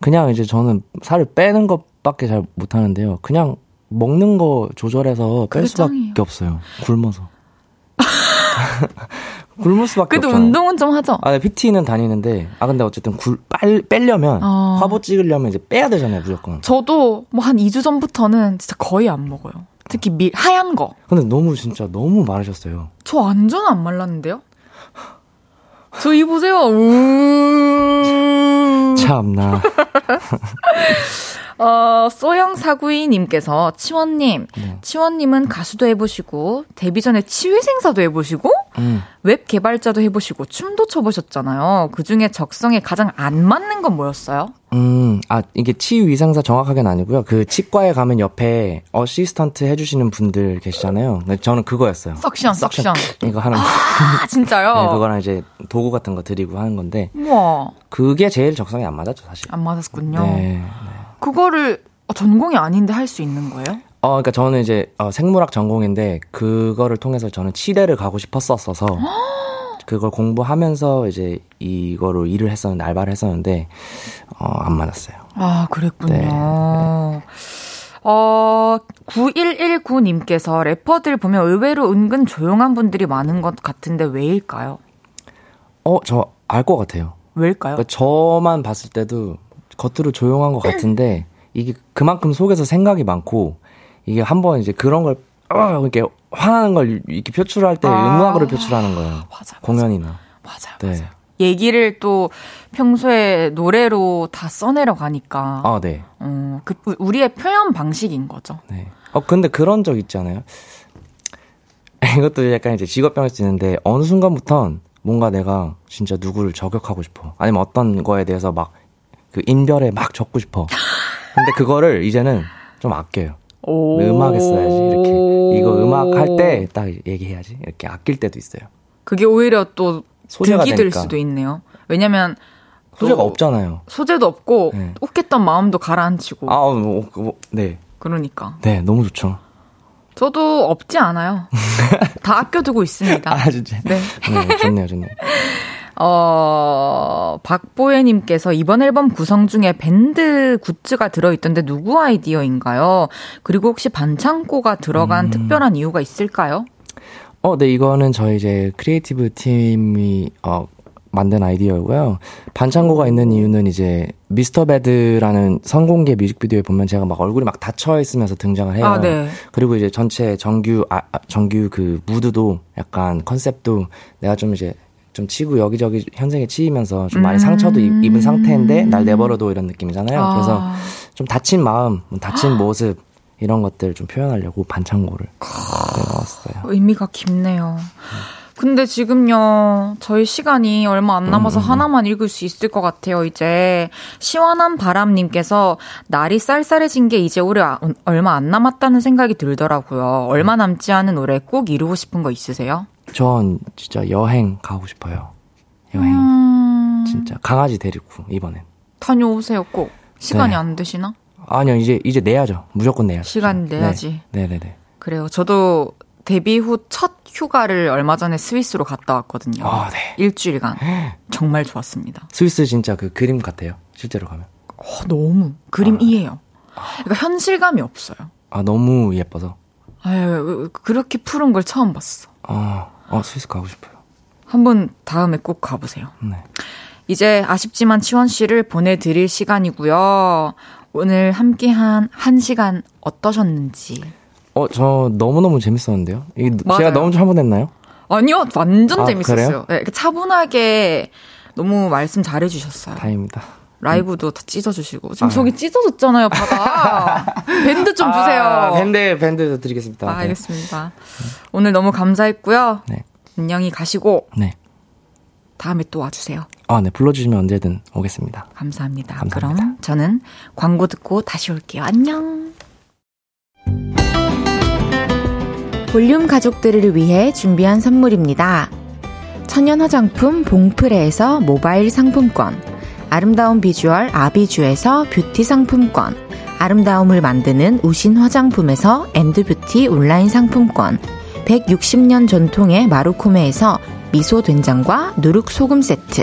그냥 이제 저는 살을 빼는 것밖에 잘 못하는데요. 그냥 먹는 거 조절해서 뺄 수밖에 짱이에요. 없어요. 굶어서. 굶을 수밖에 그래도 없잖아요. 운동은 좀 하죠. 아, 네, PT는 다니는데, 아, 근데 어쨌든 굴, 빨, 빼려면, 어. 화보 찍으려면 이제 빼야 되잖아요, 무조건. 저도 뭐 한 2주 전부터는 진짜 거의 안 먹어요. 특히 밀, 하얀 거. 근데 너무 진짜 너무 마르셨어요. 저 완전 안 말랐는데요? 저 이 보세요. 우. 참나. 어, 소영사구이님께서 치원님, 네. 치원님은 가수도 해보시고 데뷔 전에 치외생사도 해보시고 음. 웹 개발자도 해보시고 춤도 춰보셨잖아요. 그 중에 적성에 가장 안 맞는 건 뭐였어요? 음, 아, 이게 치위생사 정확하게는 아니고요. 그 치과에 가면 옆에 assistant 해주시는 분들 계시잖아요. 근데 저는 그거였어요. suction, suction. 이거 하는 거. 아, 진짜요? 네, 그거랑 이제 도구 같은 거 드리고 하는 건데, 우와, 그게 제일 적성이 안 맞았죠, 사실. 안 맞았군요. 네. 그거를 어, 전공이 아닌데 할 수 있는 거예요? 어, 그러니까 저는 이제 어, 생물학 전공인데 그거를 통해서 저는 치대를 가고 싶었었어서 그걸 공부하면서 이제 이거로 일을 했었는데 알바를 했었는데 어, 안 맞았어요. 아, 그랬군요. 네, 어, 9119님께서 래퍼들 보면 의외로 은근 조용한 분들이 많은 것 같은데 왜일까요? 어, 저 알 것 같아요. 왜일까요? 그러니까 저만 봤을 때도 겉으로 조용한 것 같은데 이게 그만큼 속에서 생각이 많고 이게 한번 이제 그런 걸 어, 이렇게 화나는 걸 이렇게 표출할 때 아. 음악으로 표출하는 거예요. 맞아요, 맞아요. 공연이나. 맞아요, 네. 맞아요. 얘기를 또 평소에 노래로 다 써내려 가니까 아, 네. 어, 그 우리의 표현 방식인 거죠. 네. 어, 근데 그런 적 있잖아요. 이것도 약간 이제 직업병일 수 있는데, 어느 순간부턴 뭔가 내가 진짜 누구를 저격하고 싶어. 아니면 어떤 거에 대해서 막, 그 인별에 막 적고 싶어. 근데 그거를 이제는 좀 아껴요. 오. 음악에 써야지. 이렇게. 이거 음악 할 때 딱 얘기해야지. 이렇게 아낄 때도 있어요. 그게 오히려 또 소재가 득이 될. 수도 있네요. 왜냐면 소재가 또 없잖아요. 소재도 없고 네. 웃겠던 마음도 가라앉히고 아, 어, 뭐, 뭐, 네. 그러니까 네, 너무 좋죠. 저도 없지 않아요. 다 아껴두고 있습니다. 아, 진짜. 네. 네, 좋네요, 좋네요. 어, 박보혜님께서 이번 앨범 구성 중에 밴드 굿즈가 들어있던데 누구 아이디어인가요? 그리고 혹시 반창고가 들어간 음. 특별한 이유가 있을까요? 어, 네, 이거는 저희 이제 creative 팀이, 어, 만든 아이디어고요. 반창고가 있는 이유는 이제 미스터 배드라는 선공개 뮤직비디오에 보면 제가 막 얼굴이 막 닫혀 있으면서 등장을 해요. 아, 네. 그리고 이제 전체 정규 아, 아, 정규 그 무드도 약간 컨셉도 내가 좀 이제 좀 치고 여기저기 현생에 치이면서 좀 많이 상처도 입- 입은 상태인데 날 내버려둬 이런 느낌이잖아요. 그래서 아, 좀 다친 마음, 뭐 다친 모습 이런 것들 좀 표현하려고 반창고를 네, 넣었어요. 의미가 깊네요. 근데 지금요, 저희 시간이 얼마 안 남아서 음, 하나만 읽을 수 있을 것 같아요, 이제. 시원한 바람님께서 날이 쌀쌀해진 게 이제 올해 아- 얼마 안 남았다는 생각이 들더라고요. 얼마 남지 않은 올해 꼭 이루고 싶은 거 있으세요? 전 진짜 여행 가고 싶어요. 여행 음, 진짜 강아지 데리고 이번엔. 다녀오세요, 꼭. 시간이 네. 안 되시나? 아니요 이제 이제 내야죠. 무조건 내야죠. 시간 내야지. 네, 네, 네. 그래요. 저도 데뷔 후 첫 휴가를 얼마 전에 스위스로 갔다 왔거든요. 아, 네. 일주일간. 정말 좋았습니다. 스위스 진짜 그 그림 같아요. 실제로 가면. 어, 너무 그림 이해요. 그러니까 현실감이 없어요. 아 너무 예뻐서. 아유, 그렇게 푸른 걸 처음 봤어. 아, 어 스위스 가고 싶어요. 한번 다음에 꼭 가보세요. 네. 이제 아쉽지만 치원 씨를 보내드릴 시간이고요. 오늘 함께한 한 시간 어떠셨는지. 어 저 너무 너무 재밌었는데요. 이 맞아요. 제가 너무 잘못했나요? 아니요, 완전 아, 재밌었어요. 네, 차분하게 너무 말씀 잘해주셨어요. 다행입니다. 라이브도 다 찢어주시고. 지금 저기 찢어졌잖아요, 바다. 밴드 좀 주세요. 아, 밴드 밴드 드리겠습니다. 아, 알겠습니다. 오늘 너무 감사했고요. 네. 안녕히 가시고 네. 다음에 또 와주세요. 아, 네 불러주시면 언제든 오겠습니다. 감사합니다. 감사합니다. 그럼 저는 광고 듣고 다시 올게요. 안녕. 볼륨 가족들을 위해 준비한 선물입니다. 천연 화장품 봉프레에서 모바일 상품권, 아름다운 비주얼 아비주에서 뷰티 상품권, 아름다움을 만드는 우신 화장품에서 엔드뷰티 온라인 상품권, 160년 전통의 마루코메에서 미소 된장과 누룩 소금 세트,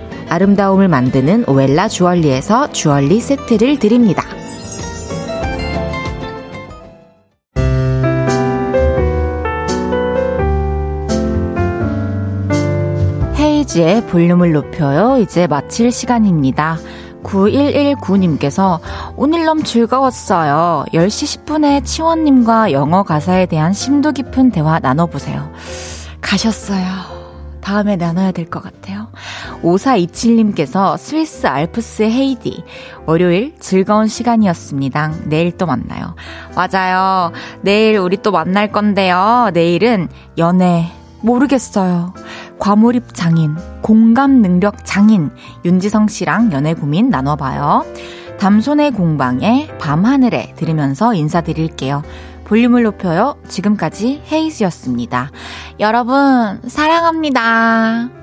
아름다움을 만드는 오엘라 주얼리에서 주얼리 세트를 드립니다. 헤이지의 볼륨을 높여요. 이제 마칠 시간입니다. 9119님께서 오늘 너무 즐거웠어요. 10시 10분에 치원님과 영어 가사에 대한 심도 깊은 대화 나눠보세요. 가셨어요. 다음에 나눠야 될 것 같아요. 5427님께서 스위스 알프스의 헤이디. 월요일 즐거운 시간이었습니다. 내일 또 만나요. 맞아요. 내일 우리 또 만날 건데요. 내일은 연애. 모르겠어요. 과몰입 장인, 공감 능력 장인, 윤지성 씨랑 연애 고민 나눠봐요. 담손의 공방에 밤하늘에 들으면서 인사드릴게요. 볼륨을 높여요. 지금까지 헤이즈였습니다. 여러분, 사랑합니다.